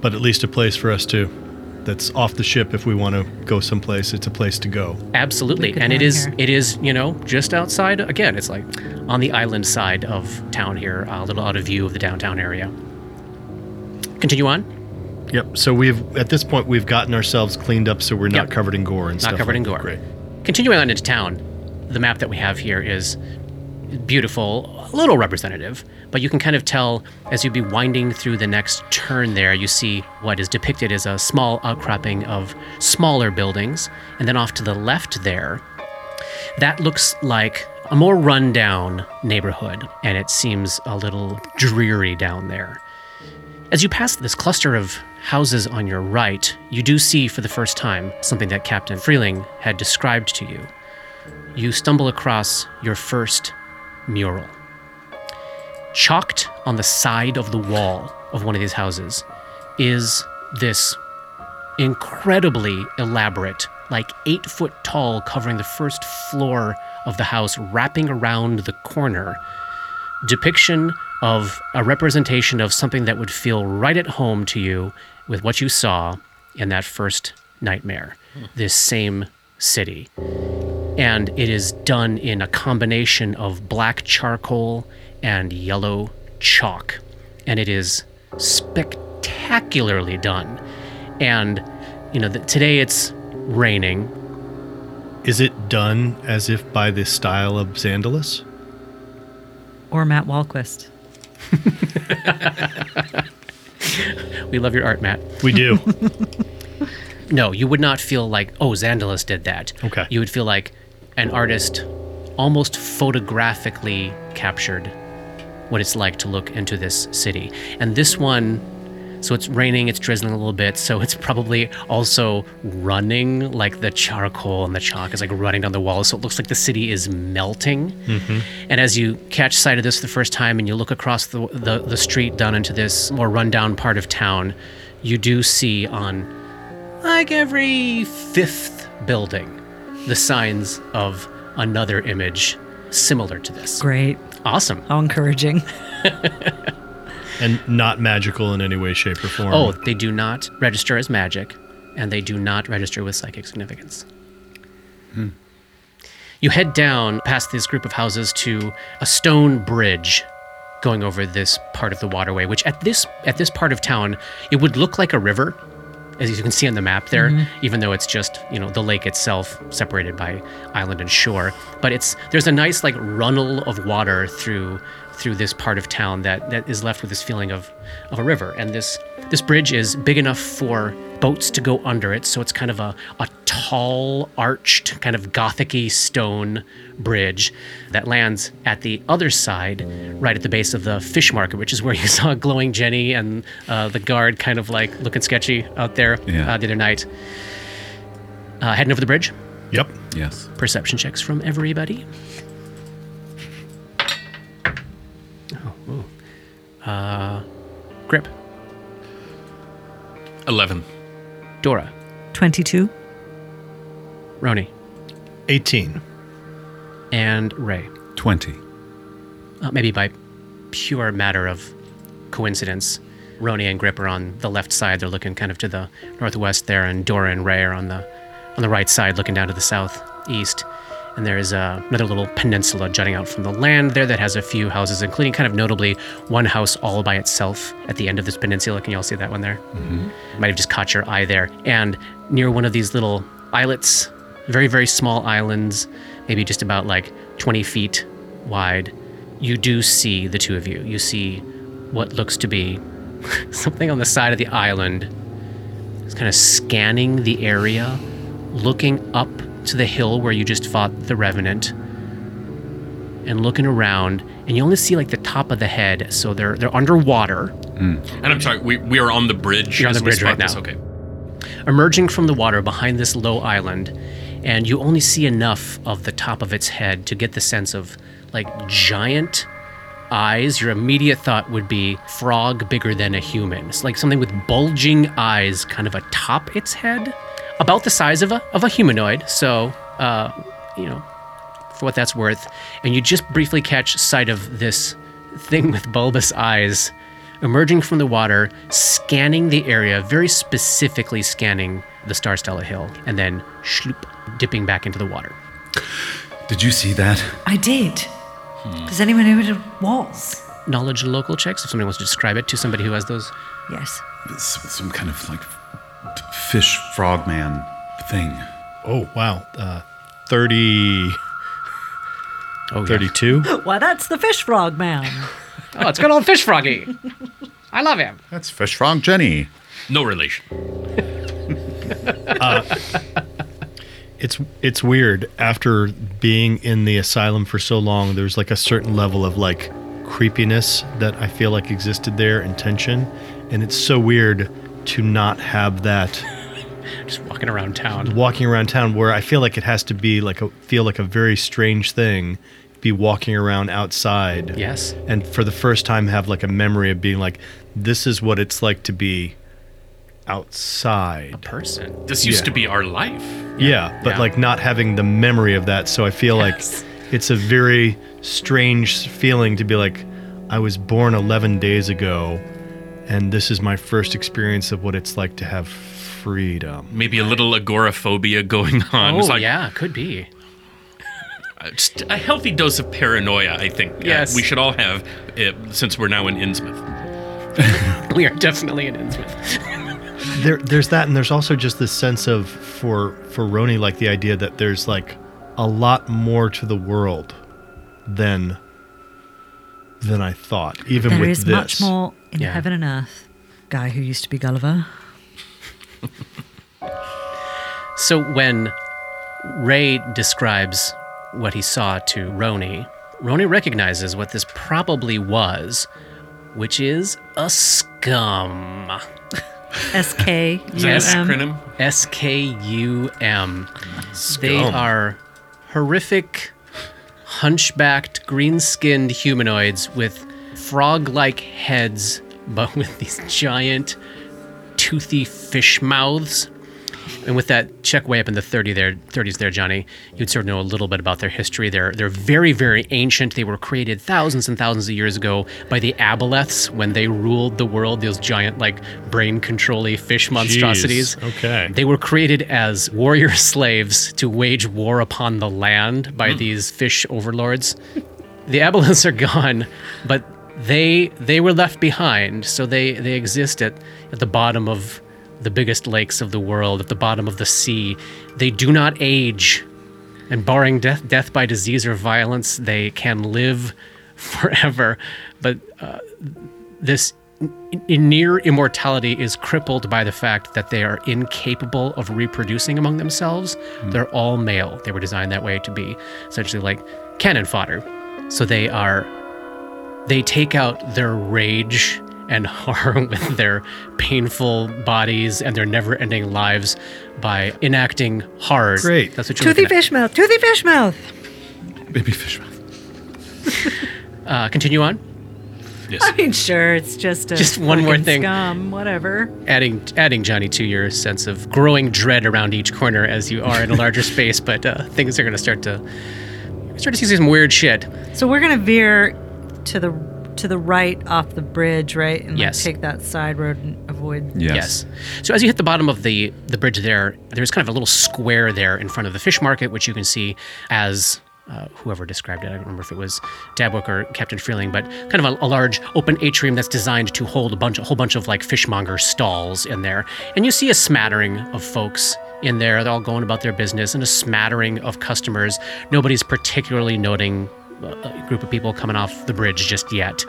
But at least a place for us to that's off the ship if we want to go someplace. It's a place to go. Absolutely, and it is here. it is, you know just outside. Again, it's like on the island side of town here, a little out of view of the downtown area. Continue on. Yep. So we've at this point we've gotten ourselves cleaned up so we're not Yep. covered in gore and Not stuff. Not covered like in gore. Great. Continuing on into town, the map that we have here is beautiful, a little representative, but you can kind of tell as you'd be winding through the next turn there, you see what is depicted as a small outcropping of smaller buildings. And then off to the left there, that looks like a more rundown neighborhood, and it seems a little dreary down there. As you pass this cluster of houses on your right, you do see for the first time something that Captain Freeling had described to you. You stumble across your first mural. Chalked on the side of the wall of one of these houses is this incredibly elaborate, like eight foot tall, covering the first floor of the house, wrapping around the corner depiction of a representation of something that would feel right at home to you with what you saw in that first nightmare, hmm. this same city. And it is done in a combination of black charcoal and yellow chalk. And it is spectacularly done. And, you know, the, today it's raining. Is it done as if by the style of Xandalus? Or Matt Wahlquist. We love your art, Matt. We do. No, you would not feel like, oh, Xandalus did that. Okay. You would feel like an artist almost photographically captured what it's like to look into this city. And this one, so it's raining, it's drizzling a little bit, so it's probably also running, like the charcoal and the chalk is like running down the walls, so it looks like the city is melting. Mm-hmm. And as you catch sight of this the first time and you look across the, the, the street down into this more rundown part of town, you do see on like every fifth building the signs of another image similar to this. Great. Awesome. How encouraging. and not magical in any way, shape, or form. Oh, they do not register as magic, and they do not register with psychic significance. Hmm. You head down past this group of houses to a stone bridge going over this part of the waterway, which at this at this part of town it would look like a river, as you can see on the map there, mm-hmm. even though it's just you know the lake itself separated by island and shore. But it's there's a nice like runnel of water through through this part of town that, that is left with this feeling of, of a river. And this this bridge is big enough for boats to go under it, so it's kind of a, a tall, arched, kind of gothicy stone bridge that lands at the other side, right at the base of the fish market, which is where you saw glowing Jenny and uh, the guard kind of like looking sketchy out there Yeah. uh, the other night. Uh, heading over the bridge. Yep. Yes. Perception checks from everybody. Oh, ooh. Uh, Grip, 11. Dora, 22. Roni, 18. and Ray. 20. Uh, maybe by pure matter of coincidence, Roni and Grip are on the left side. They're looking kind of to the northwest there, and Dora and Ray are on the on the right side, looking down to the southeast. And there is uh, another little peninsula jutting out from the land there that has a few houses, including kind of notably one house all by itself at the end of this peninsula. Can you all see that one there? Might have just caught your eye there. And near one of these little islets, very, very small islands, maybe just about like 20 feet wide, you do see the two of you. You see what looks to be something on the side of the island. It's kind of scanning the area, looking up to the hill where you just fought the Revenant, and looking around. And you only see like the top of the head, so they're they're underwater. Mm. And I'm sorry, we, we are on the bridge. You're on as the bridge right this, now. Okay. emerging from the water behind this low island, and you only see enough of the top of its head to get the sense of like giant eyes, your immediate thought would be frog bigger than a human. It's like something with bulging eyes kind of atop its head, about the size of a, of a humanoid. So, uh, you know, for what that's worth. And you just briefly catch sight of this thing with bulbous eyes emerging from the water, scanning the area, very specifically scanning the Star Stella Hill, and then shloop, dipping back into the water. Did you see that? I did. Does anyone know what it was? Knowledge local checks, if somebody wants to describe it to somebody who has those. Yes. It's some kind of like f- fish frogman thing. Oh, wow. Uh, 30, Oh, yeah. 32? Why, that's the fish frog man. Oh, it's good old fish froggy. I love him. That's fish frog Jenny. No relation. It's it's weird. After being in the asylum for so long, there's like a certain level of like creepiness that I feel like existed there and tension, and it's so weird to not have that Just walking around town. walking around town where I feel like it has to be like a feel like a very strange thing be walking around outside. Yes. And for the first time have like a memory of being like this is what it's like to be outside. A person. This used Yeah. to be our life. Yeah, but Yeah. like not having the memory of that. So I feel Yes. like it's a very strange feeling to be like, I was born 11 days ago, and this is my first experience of what it's like to have freedom. Maybe a little agoraphobia going on. Oh, It's like, yeah, could be. uh, just a healthy dose of paranoia, I think. uh, Yes. we should all have, uh, since we're now in Innsmouth. We are definitely in Innsmouth. There, there's that, and there's also just this sense of for for Roni, like the idea that there's like a lot more to the world than than I thought. Even There with is this, much more in Yeah. heaven and earth. Guy who used to be Gulliver. So when Ray describes what he saw to Roni, Roni recognizes what this probably was, which is a skum. S K Is U that an M. acronym? S K U M. They are horrific, hunchbacked, green skinned humanoids with frog like heads, but with these giant, toothy fish mouths. And with that check way up in the 30 there, 30s there, Johnny, you'd sort of know a little bit about their history. They're they're very very ancient. They were created thousands and thousands of years ago by the Aboleths when they ruled the world. Those giant like brain controlly fish monstrosities. Jeez, okay. They were created as warrior slaves to wage war upon the land by hmm. these fish overlords. The Aboleths are gone, but they they were left behind, so they they exist at, at the bottom of the biggest lakes of the world, at the bottom of the sea. They do not age, and barring death death by disease or violence, they can live forever. But uh, this near immortality is crippled by the fact that they are incapable of reproducing among themselves. They're all male. They were designed that way to be essentially like cannon fodder. So they are they take out their rage and horror with their painful bodies and their never-ending lives by enacting hard. Great. That's what you're Toothy fish mouth. Toothy fish mouth. Baby fish mouth. Uh, continue on. Yes. I mean, sure, it's just a Just one more thing. Skum, whatever. adding adding Johnny to your sense of growing dread around each corner as you are in a larger space, but uh, things are going to start to start to see some weird shit. So we're gonna veer to the to the right off the bridge, right, and like, take that side road and avoid. Yes. So as you hit the bottom of the the bridge there, there's kind of a little square there in front of the fish market, which you can see as. Uh, whoever described it, I don't remember if it was Dabwick or Captain Freeling, but kind of a, a large open atrium that's designed to hold a bunch, a whole bunch of like fishmonger stalls in there, and you see a smattering of folks in there. They're all going about their business, and a smattering of customers. Nobody's particularly noting a a group of people coming off the bridge just yet.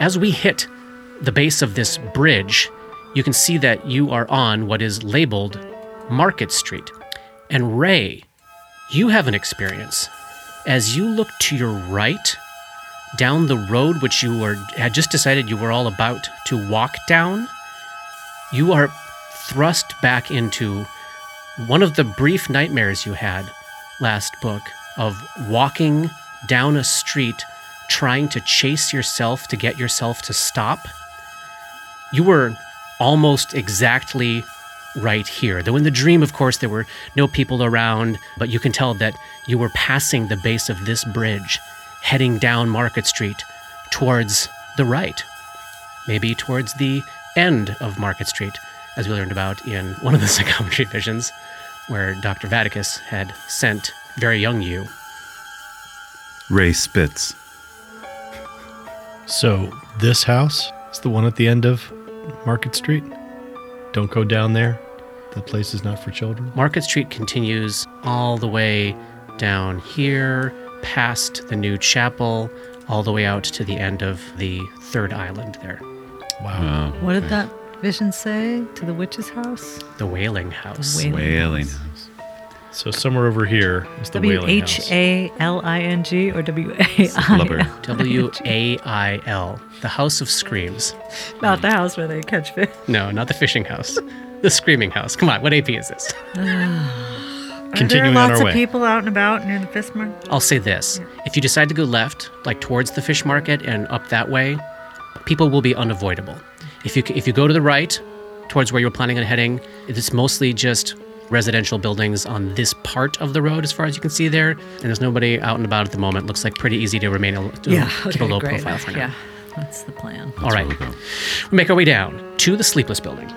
As we hit the base of this bridge, you can see that you are on what is labeled Market Street. And Ray, you have an experience. As you look to your right, down the road which you were had just decided you were all about to walk down, you are thrust back into one of the brief nightmares you had last book of walking down a street trying to chase yourself to get yourself to stop, you were almost exactly right here. Though in the dream, of course, there were no people around, but you can tell that you were passing the base of this bridge, heading down Market Street towards the right, maybe towards the end of Market Street, as we learned about in one of the psychometry visions, where Dr. Vaticus had sent very young you. Ray Spitz. So this house is the one at the end of Market Street. Don't go down there. That place is not for children. Market Street continues all the way down here, past the new chapel, all the way out to the end of the third island there, Wow. What did that vision say to the witch's house? the Wailing House. Wailing Wailing House. House. So somewhere over here is the W Wailing H House. A L I N G or W A I Blubber. L? W A I L, the House of Screams. Not the house where they catch fish. No, not the fishing house. The Screaming House. Come on, what AP is this? Continuing Are Continuing there on lots our of way. people out and about near the fish market? I'll say this. If you decide to go left, like towards the fish market and up that way, people will be unavoidable. If you if you go to the right, towards where you're planning on heading, it's mostly just residential buildings on this part of the road as far as you can see there, and there's nobody out and about at the moment. Looks like pretty easy to remain uh, a, to keep a low profile for now. Yeah, that's the plan. All right. we'll. We make our way down to the Sleepless Building.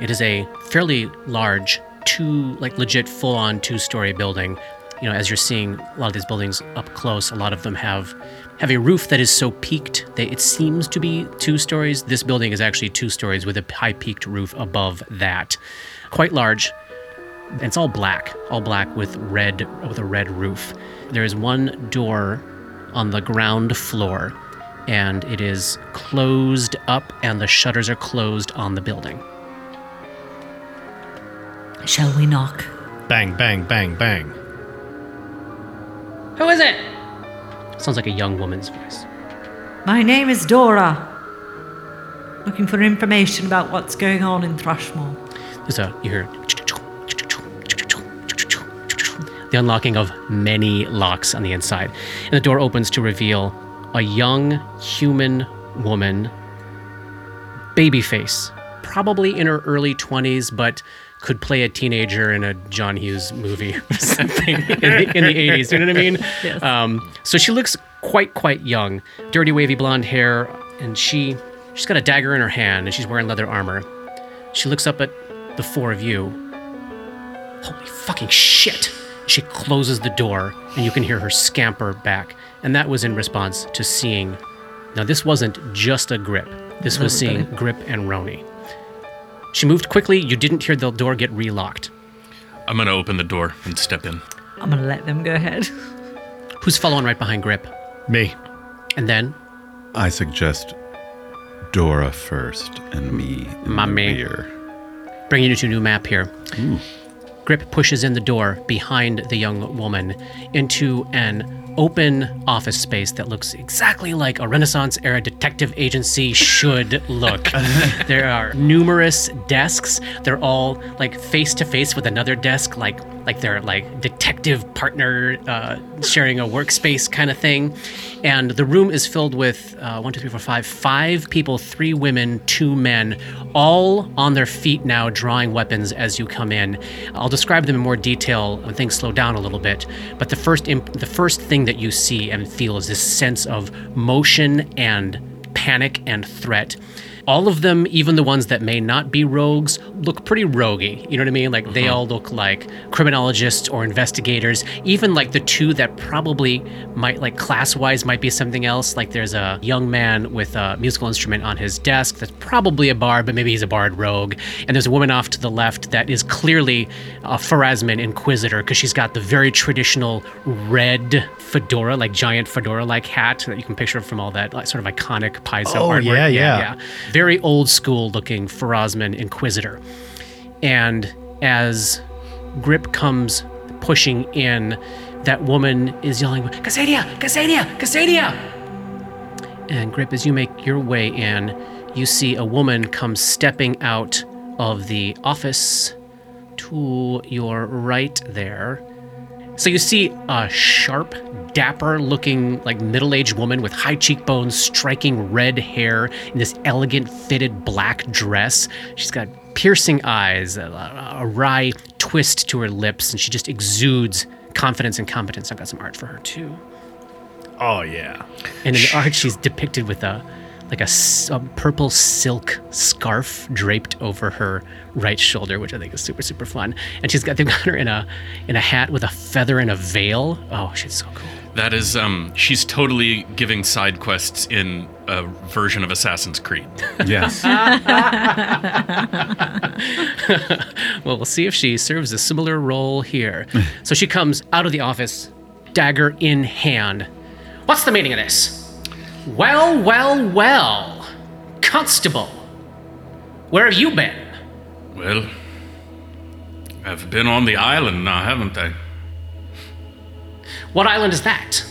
It is a fairly large, two, like legit full on two story building. You know, as you're seeing a lot of these buildings up close, a lot of them have have a roof that is so peaked that it seems to be two stories. This building is actually two stories with a high peaked roof above that. Quite large. And it's all black, all black with red with a red roof. There is one door on the ground floor and it is closed up and the shutters are closed on the building. Shall we knock? Bang, bang, bang, bang. Who is it? Sounds like a young woman's voice. My name is Dora. Looking for information about what's going on in Thrushmoor. There's a you hear the unlocking of many locks on the inside, and the door opens to reveal a young human woman, baby face, probably in her early twenties, but could play a teenager in a John Hughes movie or something in, the, in the 80s. You know what I mean? Yes. Um, so she looks quite, quite young. Dirty, wavy blonde hair, and she she's got a dagger in her hand, and she's wearing leather armor. She looks up at the four of you. Holy fucking shit! She closes the door, and you can hear her scamper back. And that was in response to seeing. Now, this wasn't just a grip, this was oh, seeing Grip and Roni. She moved quickly. You didn't hear the door get relocked. I'm gonna open the door and step in. I'm gonna let them go ahead. Who's following right behind Grip? Me. And then I suggest Dora first and me in Mommy. the rear. bringing you to a new map here. Grip pushes in the door behind the young woman into an open office space that looks exactly like a Renaissance era detective agency should look. there are numerous desks. They're all like face to face with another desk, like like they're like detective partner uh, sharing a workspace kind of thing. And the room is filled with uh, one, two, three, four, five, five people, three women, two men, all on their feet now, drawing weapons as you come in. I'll describe them in more detail when things slow down a little bit. But the first, imp- the first thing that you see and feel is this sense of motion and panic and threat. All of them, even the ones that may not be rogues, look pretty roguey. You know what I mean? Like they uh-huh. all look like criminologists or investigators. Even like the two that probably might, like class wise, might be something else. Like there's a young man with a musical instrument on his desk that's probably a bard, but maybe he's a bard rogue. And there's a woman off to the left that is clearly a Pharasmin Inquisitor because she's got the very traditional red fedora, like giant fedora like hat that you can picture from all that like, sort of iconic Paizo Oh, artwork. yeah, yeah. Very old school looking Pharasmin Inquisitor. And as Grip comes pushing in, that woman is yelling, Cassadia! Cassadia! Cassadia! And Grip, as you make your way in, you see a woman come stepping out of the office to your right there. So you see a sharp dapper looking, like middle aged woman with high cheekbones, striking red hair, in this elegant fitted black dress. She's got piercing eyes, a, a wry twist to her lips, and she just exudes confidence and competence. I've got some art for her too. Oh yeah. And in the art, she's depicted with a like a purple silk scarf draped over her right shoulder, which I think is super super fun. And she's got they've got her in a in a hat with a feather and a veil. Oh, she's so cool. That is, um, she's totally giving side quests in a version of Assassin's Creed. Yes. Well, we'll see if she serves a similar role here. so she comes out of the office, dagger in hand. What's the meaning of this? Well, well, well. Constable, where have you been? Well, I've been on the island now, haven't I? What island is that?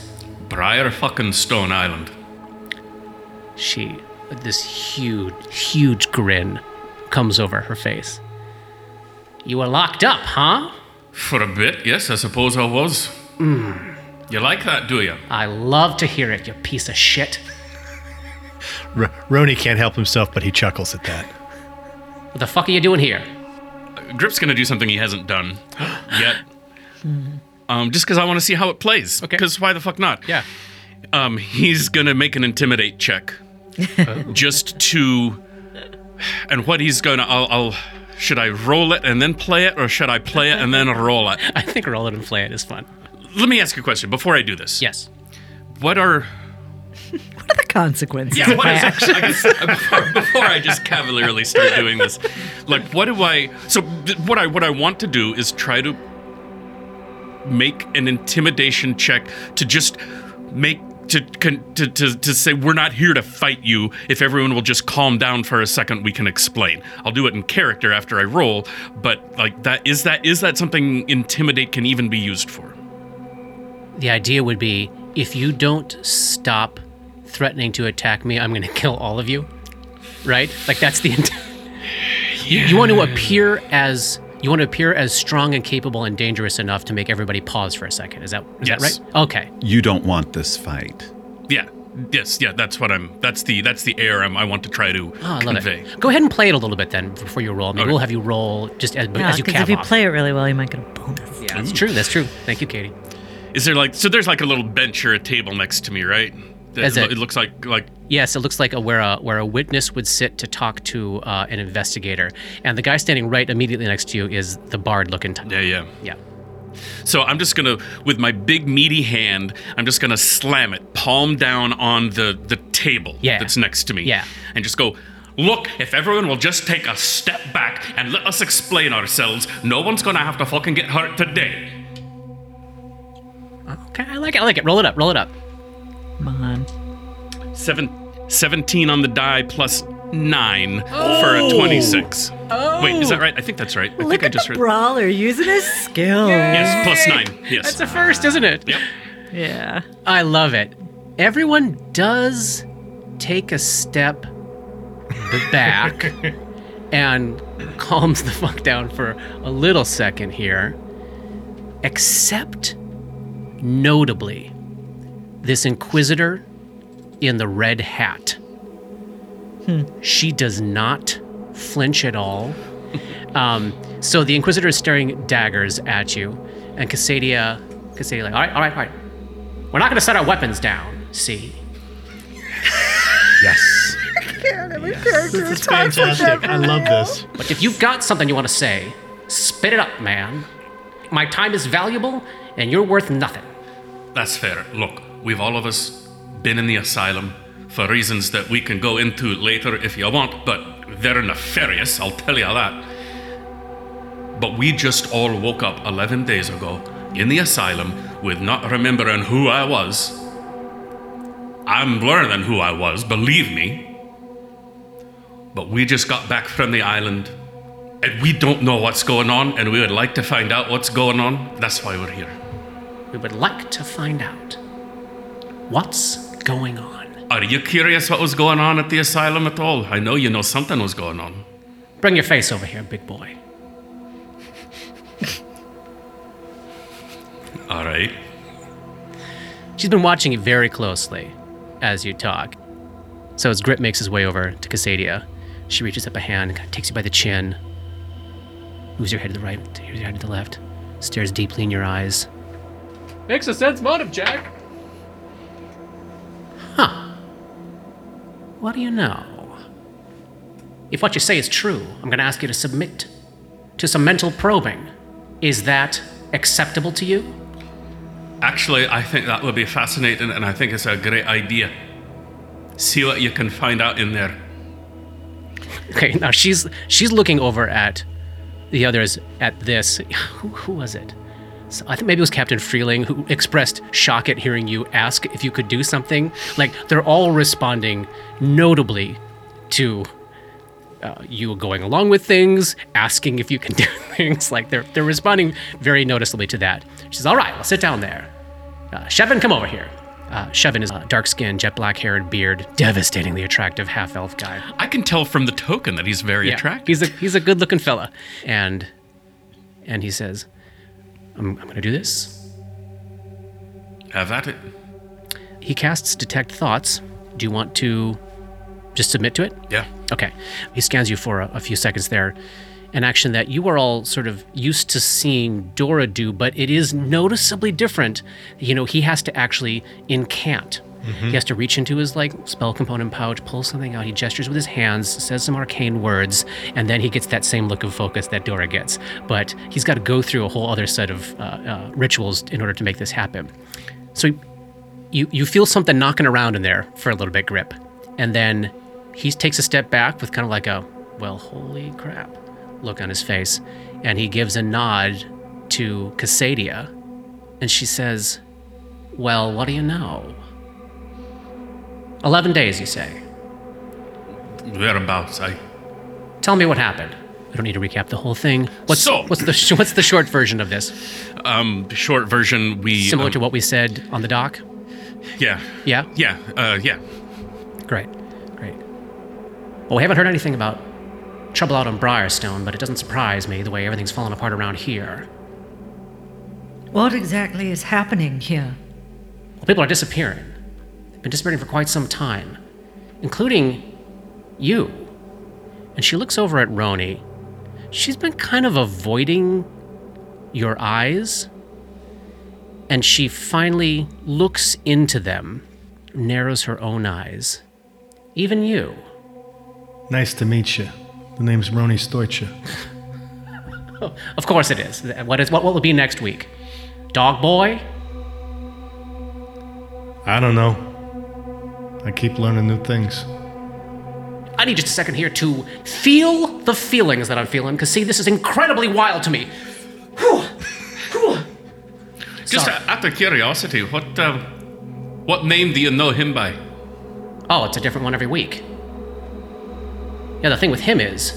Briar fucking Stone Island. She, this huge, huge grin comes over her face. You were locked up, huh? For a bit, yes, I suppose I was. You like that, do you? I love to hear it, you piece of shit. R- Roni can't help himself, but he chuckles at that. What the fuck are you doing here? Grip's gonna do something he hasn't done yet. Um, just because I want to see how it plays. Okay. Because why the fuck not? Yeah. Um, he's gonna make an intimidate check, just to. And what he's gonna, I'll, I'll. Should I roll it and then play it, or should I play it and then roll it? I think roll it and play it is fun. Let me ask you a question before I do this. Yes. What are What are the consequences? Yeah, of what my is action? I guess, uh, before, before I just cavalierly start doing this, like, what do I? So, th- what I what I want to do is try to make an intimidation check to just make to to to, to say we're not here to fight you. If everyone will just calm down for a second, we can explain. I'll do it in character after I roll, but like that is that is that something intimidate can even be used for? The idea would be if you don't stop threatening to attack me, I'm going to kill all of you. Right? Like that's the intent. You, you want to appear as you want to appear as strong and capable and dangerous enough to make everybody pause for a second. Is that is Yes. that right? Okay. you don't want this fight. Yeah. Yes, yeah, that's what I'm. That's the that's the air I'm, I want to try to Oh, I love convey. it. Go ahead and play it a little bit then before you roll. Maybe Okay. we'll have you roll just as, Yeah, as you can. because if you off. play it really well, you might get a bonus. yeah, that's true. That's true. Thank you, Katie. Is there like so? There's like a little bench or a table next to me, right? Is it- it looks like like Yes, it looks like a, where a where a witness would sit to talk to uh, an investigator, and the guy standing right immediately next to you is the bard-looking. T- yeah, yeah. yeah. So I'm just gonna, with my big meaty hand, I'm just gonna slam it, palm down on the the table Yeah. that's next to me. Yeah. And just go. Look, if everyone will just take a step back and let us explain ourselves, no one's gonna have to fucking get hurt today. Okay, I like it. I like it. Roll it up. Roll it up. Come on. Seven, 17 on the die plus nine for a 26. Oh. Wait, is that oh. right? I think that's right. I Look think I just the read. brawler using his skill. Yes, plus nine. Yes. That's a first, isn't it? Yep. Yeah. I love it. Everyone does take a step back and calms the fuck down for a little second here. Except, notably, this Inquisitor in the red hat. She does not flinch at all. Um, so the Inquisitor is staring daggers at you, and Cassadia, Cassadia, like, all right, all right, all right. We're not going to set our weapons down. See, Yes. This is fantastic. I love this. but if you've got something you want to say, spit it up, man. My time is valuable, and you're worth nothing. That's fair. Look, we've all of us been in the asylum for reasons that we can go into later if you want, but they're nefarious, I'll tell you that. But we just all woke up 11 days ago in the asylum with not remembering who I was. I'm learning who I was, believe me. But we just got back from the island and we don't know what's going on, and we would like to find out what's going on. That's why we're here. We would like to find out what's going on. Are you curious what was going on at the asylum at all? I know you know something was going on. Bring your face over here, big boy. All right. She's been watching you very closely as you talk. So as Grip makes his way over to Cassadia, she reaches up a hand, kind of takes you by the chin, moves your head to the right, moves your head to the left, stares deeply in your eyes. Makes a sense motive, Jack. Huh. What do you know? If what you say is true, I'm going to ask you to submit to some mental probing. Is that acceptable to you? Actually, I think that would be fascinating, and I think it's a great idea. See what you can find out in there. Okay, now she's she's looking over at the others at this. Who, who was it? So I think maybe it was Captain Freeling who expressed shock at hearing you ask if you could do something. Like they're all responding notably to uh, you going along with things, asking if you can do things. Like they're they're responding very noticeably to that. She says, "All right, well, sit down there. Uh, Shevin, come over here." Uh, Shevin is a dark skinned, jet black haired, beard, devastatingly attractive half elf guy. I can tell from the token that he's very Yeah, attractive. He's a he's a good looking fella, and and he says, "I'm I'm gonna do this." Have at it. He casts detect thoughts. Do you want to just submit to it? Yeah. Okay. He scans you for a, a few seconds there. An action that you are all sort of used to seeing Dora do, but it is noticeably different. You know, he has to actually incant. He has to reach into his like spell component pouch, pull something out. He gestures with his hands, says some arcane words, and then he gets that same look of focus that Dora gets. But he's got to go through a whole other set of uh, uh, rituals in order to make this happen. So you you feel something knocking around in there for a little bit, grip, and then he takes a step back with kind of like a well, holy crap look on his face, and he gives a nod to Cassadia, and she says, "Well, what do you know?" Eleven days, you say. Whereabouts? I. Tell me what happened. I don't need to recap the whole thing. What's So- what's the sh- what's the short version of this? Um, short version, we. Similar um, to what we said on the dock. Yeah. Yeah. Yeah. Uh, yeah. Great, great. Well, we haven't heard anything about trouble out on Briarstone, but it doesn't surprise me the way everything's fallen apart around here. What exactly is happening here? Well, people are disappearing. Been disappearing for quite some time, including you. And she looks over at Roni. She's been kind of avoiding your eyes, and she finally looks into them, narrows her own eyes. Even you. Nice to meet you. The name's Roni Stoicha. Of course it is. What is what will it be next week? Dog boy? I don't know. I keep learning new things. I need just a second here to feel the feelings that I'm feeling, because see, this is incredibly wild to me. Whew. Whew. Just Sorry. out of curiosity, what uh, what name do you know him by? Oh, it's a different one every week. Yeah, the thing with him is,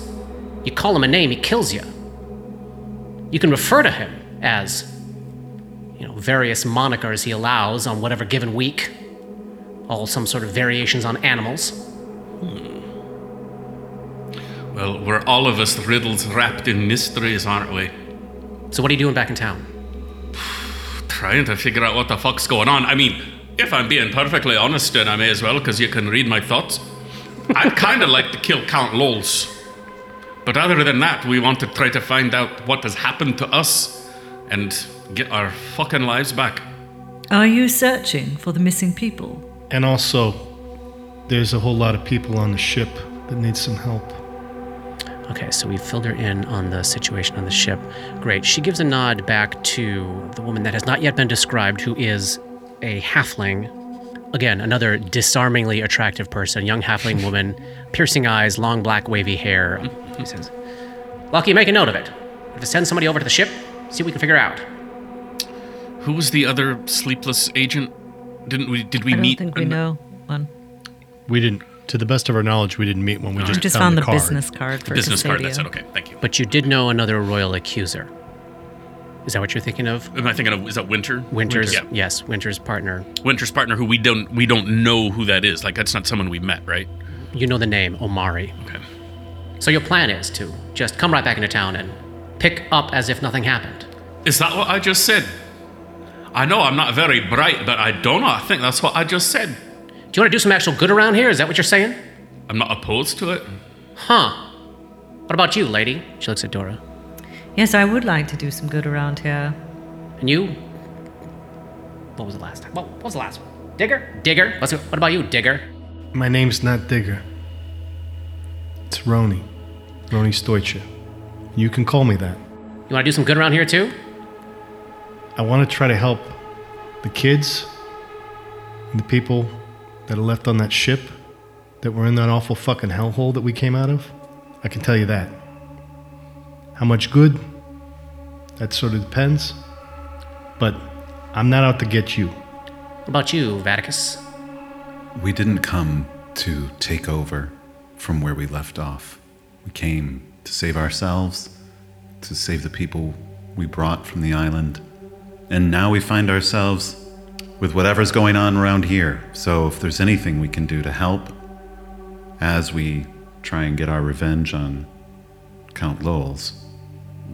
you call him a name, he kills you. You can refer to him as, you know, various monikers he allows on whatever given week, all some sort of variations on animals. Hmm. Well, we're all of us riddles wrapped in mysteries, aren't we? So, what are you doing back in town? Trying to figure out what the fuck's going on. I mean, if I'm being perfectly honest, and I may as well, because you can read my thoughts. I'd kind of like to kill Count Lowls. But other than that, we want to try to find out what has happened to us and get our fucking lives back. Are you searching for the missing people? And also, there's a whole lot of people on the ship that need some help. Okay, so we filled her in on the situation on the ship. Great. She gives a nod back to the woman that has not yet been described, who is a halfling. Again, another disarmingly attractive person, young halfling woman, piercing eyes, long black wavy hair. He says, Lucky, make a note of it. If to send somebody over to the ship, see what we can figure out. Who was the other sleepless agent? Didn't we? Did we I don't meet? think we an- know one. We didn't, to the best of our knowledge, we didn't meet when we We just, just found, found the, card. business card for Business card. That's Cassadia. it. Okay, thank you. But you did know another royal accuser. Is that what you're thinking of? Am I thinking of? Is that Winter? Winter's, Yeah. yes, Winter's partner. Winter's partner, who we don't we don't know who that is. Like that's not someone we met, right? You know the name, Omari. Okay. So your plan is to just come right back into town and pick up as if nothing happened. Is that what I just said? I know I'm not very bright, but I do not know. I think that's what I just said. Do you want to do some actual good around here? Is that what you're saying? I'm not opposed to it. Huh. What about you, lady? She looks at Dora. Yes, I would like to do some good around here. And you? What was the last time? What, what was the last one? Digger? Digger? What's, what about you, Digger? My name's not Digger. It's Roni. Roni Stoicha. You can call me that. You want to do some good around here too? I want to try to help the kids and the people that are left on that ship that were in that awful fucking hellhole that we came out of. I can tell you that. How much good? That sort of depends. But I'm not out to get you. What about you, Vaticus? We didn't come to take over from where we left off. We came to save ourselves, to save the people we brought from the island. And now we find ourselves with whatever's going on around here. So if there's anything we can do to help as we try and get our revenge on Count Lowls,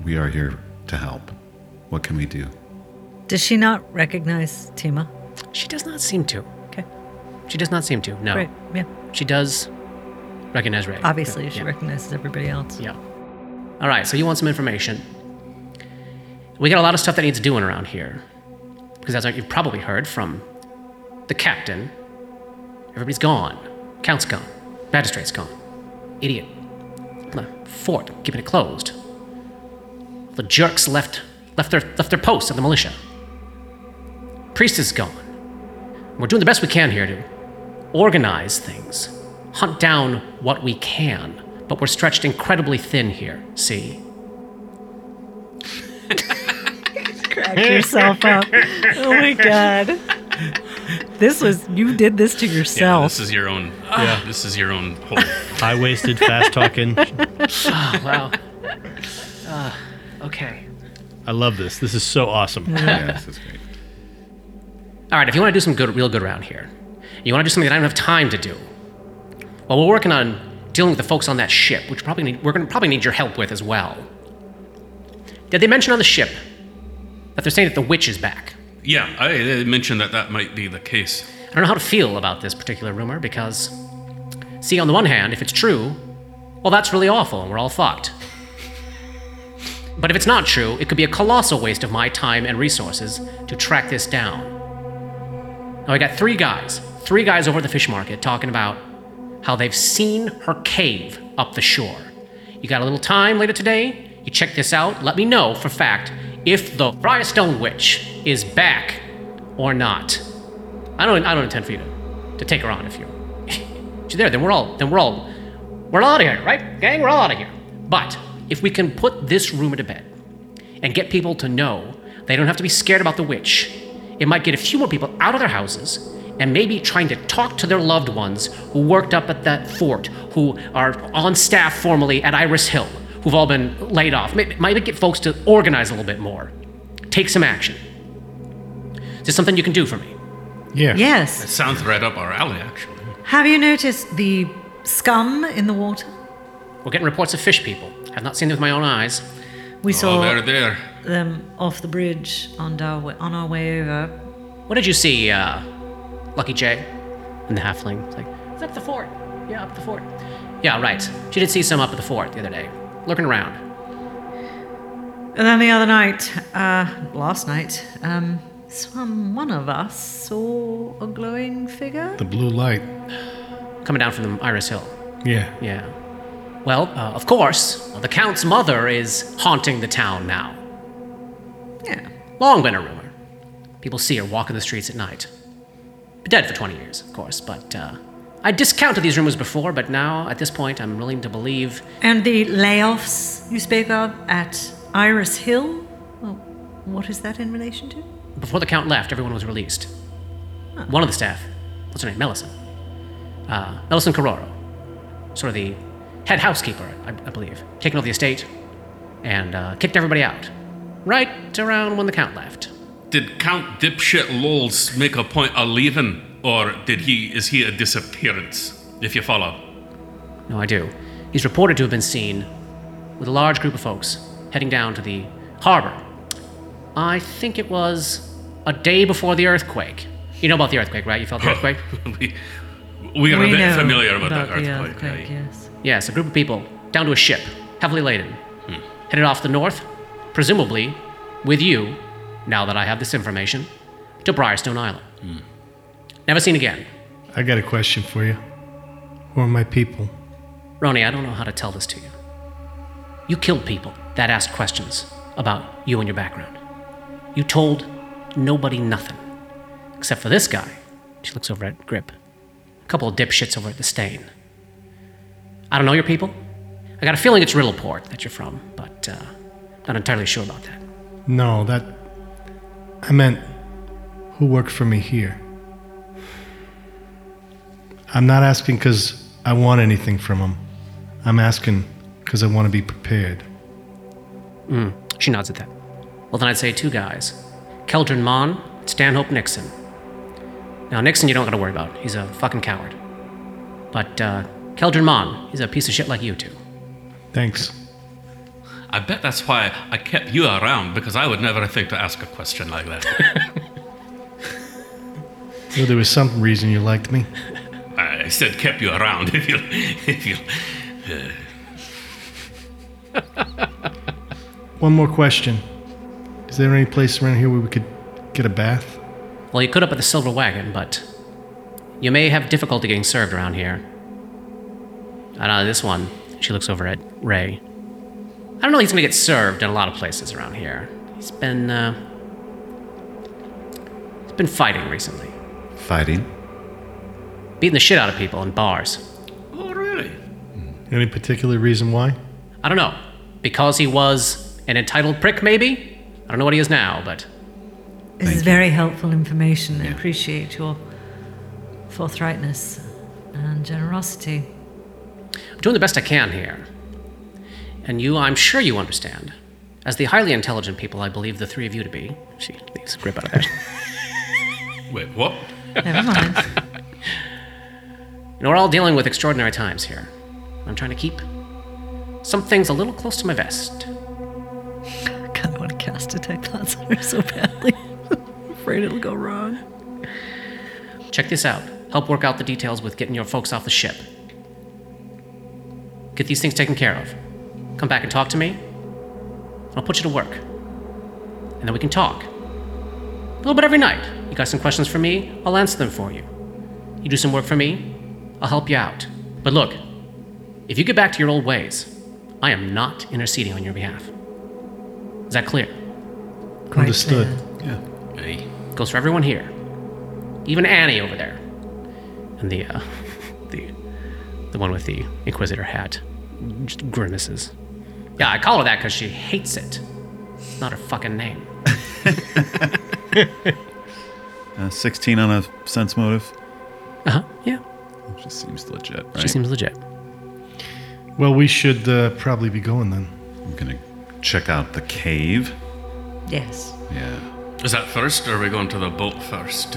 we are here to help. What can we do? Does she not recognize Tima? She does not seem to. Okay. She does not seem to. No. Great. Yeah. She does recognize Ray. Obviously, she Yeah. recognizes everybody else. Yeah. All right, so you want some information. We got a lot of stuff that needs doing around here. Because as you've probably heard from the captain, everybody's gone. Count's gone. Magistrate's gone. Idiot. The fort, keeping it closed. The jerks left left their left their posts at the militia. Priest is gone. We're doing the best we can here to organize things, hunt down what we can, but we're stretched incredibly thin here, see? Crack yourself up. Oh my god. This was you did this to yourself. Yeah, yourself. this is your own. Yeah. This is your own whole. High waisted, fast talking. Oh, wow. Uh, okay. I love this. This is so awesome. Yeah, this is great. All right, if you want to do some good, real good around here, you want to do something that I don't have time to do. Well, we're working on dealing with the folks on that ship, which probably need, we're going to probably need your help with as well. Did they mention on the ship that they're saying that the witch is back? Yeah, I mentioned that that might be the case. I don't know how to feel about this particular rumor because, see, on the one hand, if it's true, well, that's really awful and we're all fucked. But if it's not true, it could be a colossal waste of my time and resources to track this down. Now, I got three guys, three guys over at the fish market talking about how they've seen her cave up the shore. You got a little time later today? You check this out. Let me know for fact if the Briarstone Witch is back or not. I don't. I don't intend for you to, to take her on if you. She's there. Then we're all. Then we're all. We're all out of here, right, gang? We're all out of here. But if we can put this rumor to bed and get people to know they don't have to be scared about the witch, it might get a few more people out of their houses and maybe trying to talk to their loved ones who worked up at that fort, who are on staff formally at Iris Hill, who've all been laid off. Maybe, might get folks to organize a little bit more, take some action. Is this something you can do for me? Yeah. Yes. It sounds right up our alley, actually. Have you noticed the skum in the water? We're getting reports of fish people. I've not seen them with my own eyes. We Oh, saw they're there. them off the bridge on our way, on our way over. What did you see, uh, Lucky Jay? And the halfling. It's like, it's up the fort. Yeah, up the fort. Yeah, right. She did see some up at the fort the other day, lurking around. And then the other night, uh, last night, um, some one of us saw a glowing figure. The blue light. Coming down from the Iris Hill. Yeah. Yeah. Well, uh, of course, the Count's mother is haunting the town now. Yeah. Long been a rumor. People see her walking the streets at night. Been dead for 20 years, of course, but uh, I discounted these rumors before, but now, at this point, I'm willing to believe. And the layoffs you spoke of at Iris Hill? Well, what is that in relation to? Before the Count left, everyone was released. One of the staff, what's her name? Melisson. Uh, Melisson Carroro. Sort of the head housekeeper, I, I believe. Taken over the estate and uh, kicked everybody out. Right around when the Count left. Did Count Dipshit Lowls make a point of leaving, or did he? Is he a disappearance? If you follow. No, I do. He's reported to have been seen with a large group of folks heading down to the harbor. I think it was a day before the earthquake. You know about the earthquake, right? You felt the earthquake? we, we are a bit familiar with about that the earthquake. earthquake, aye. yes. Yes, a group of people down to a ship, heavily laden, hmm. headed off the north, presumably with you, now that I have this information, to Briarstone Island. Hmm. Never seen again. I got a question for you. Who are my people? Roni, I don't know how to tell this to you. You killed people that asked questions about you and your background. You told nobody nothing. Except for this guy. She looks over at Grip. A couple of dipshits over at the stain. I don't know your people. I got a feeling it's Riddleport that you're from, but uh, not entirely sure about that. No, that. I meant who worked for me here. I'm not asking because I want anything from him. I'm asking because I want to be prepared. She nods at that. Well, then I'd say two guys Keldrin Mon, Stanhope Nixon. Now, Nixon, you don't gotta worry about. He's a fucking coward. But, uh, Keldrin Mon, he's a piece of shit like you two. Thanks. I bet that's why I kept you around because I would never think to ask a question like that. Well, there was some reason you liked me. I said kept you around. If you, if you, One more question. Is there any place around here where we could get a bath? Well, you could up at the Silver Wagon, but you may have difficulty getting served around here. I know this one. She looks over at Ray. I don't know. He's gonna get served in a lot of places around here. He's been, uh, he's been fighting recently, Fighting? Beating the shit out of people in bars. oh really? Hmm. Any particular reason why? I don't know. Because he was an entitled prick, maybe? I don't know what he is now, but This is very helpful information. I appreciate your forthrightness and generosity. I'm doing the best I can here. And you, I'm sure you understand. As the highly intelligent people I believe the three of you to be, she leaves a grip out of that. Wait, what? Never mind. You know, we're all dealing with extraordinary times here. I'm trying to keep some things a little close to my vest. I kind of want to cast detect thoughts on her so badly. I'm afraid it'll go wrong. Check this out. Help work out the details with getting your folks off the ship. Get these things taken care of. Come back and talk to me. I'll put you to work. And then we can talk. A little bit every night. You got some questions for me? I'll answer them for you. You do some work for me? I'll help you out. But look, if you get back to your old ways, I am not interceding on your behalf. Is that clear? Quite Understood. clear. Yeah. Hey, Goes for everyone here. Even Annie over there. And the, uh, the, the one with the Inquisitor hat. Just grimaces. Yeah, I call her that because she hates it. It's not her fucking name. Uh, 16 on a sense motive. Uh huh. Yeah. Just seems legit, right? She seems legit. Well, we should uh, probably be going then. I'm gonna check out the cave. Yes. Yeah. is that first, or are we going to the boat first?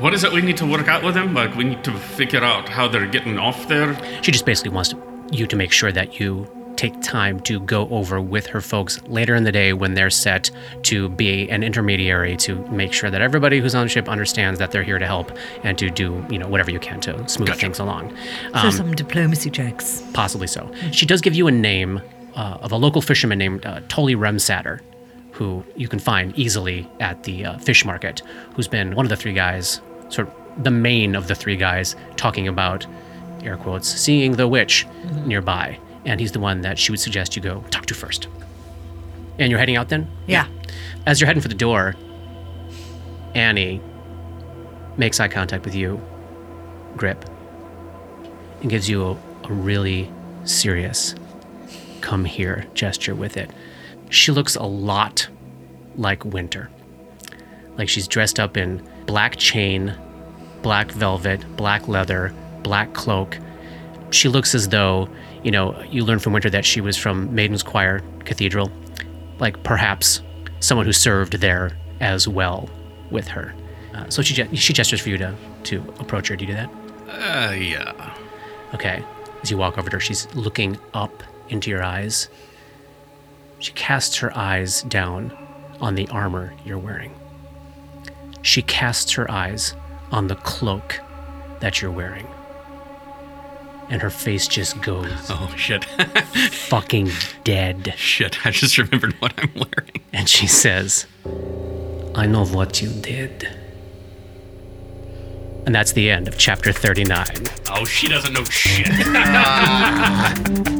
What is it we need to work out with them? Like we need to figure out how they're getting off there. She just basically wants to, you to make sure that you take time to go over with her folks later in the day when they're set to be an intermediary to make sure that everybody who's on the ship understands that they're here to help and to do you know whatever you can to smooth things along. So Um, some diplomacy checks. possibly so. She does give you a name uh, of a local fisherman named uh, Tolly Remsatter, who you can find easily at the uh, fish market, who's been one of the three guys, sort of the main of the three guys, talking about, air quotes, seeing the witch nearby. And he's the one that she would suggest you go talk to first. And you're heading out then? Yeah. As you're heading for the door, Annie makes eye contact with you, Grip, and gives you a, a really serious come here gesture with it. She looks a lot like Winter. Like she's dressed up in black chain, black velvet, black leather, black cloak. She looks as though, you know, you learned from Winter that she was from Maiden's Choir Cathedral. Like perhaps someone who served there as well with her. Uh, so she, ge- she gestures for you to, to approach her. Do you do that? Uh, yeah. Okay. As you walk over to her, she's looking up into your eyes. She casts her eyes down on the armor you're wearing. she casts her eyes on the cloak that you're wearing. And her face just goes Oh shit. fucking dead. shit. I just remembered what I'm wearing. And she says, I know what you did. And that's the end of chapter 39. Oh, she doesn't know shit.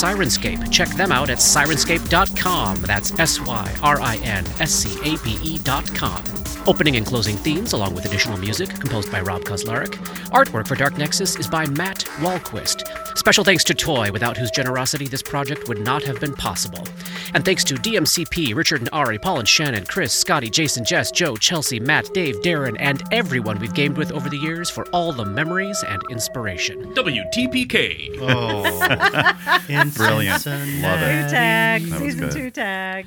Syrinscape. Check them out at syrinscape.com. That's S Y R I N S C A P E.com. Opening and closing themes, along with additional music, composed by Rob Kauzlaric. Artwork for Dark Nexus is by Matt Wahlquist. Special thanks to Toy, without whose generosity this project would not have been possible. And thanks to DMCP, Richard and Ari, Paul and Shannon, Chris, Scotty, Jason, Jess, Joe, Chelsea, Matt, Dave, Darren, and everyone we've gamed with over the years for all the memories and inspiration. WTPK. Oh, And Brilliant. Love it. Tag, That was season good. two tag.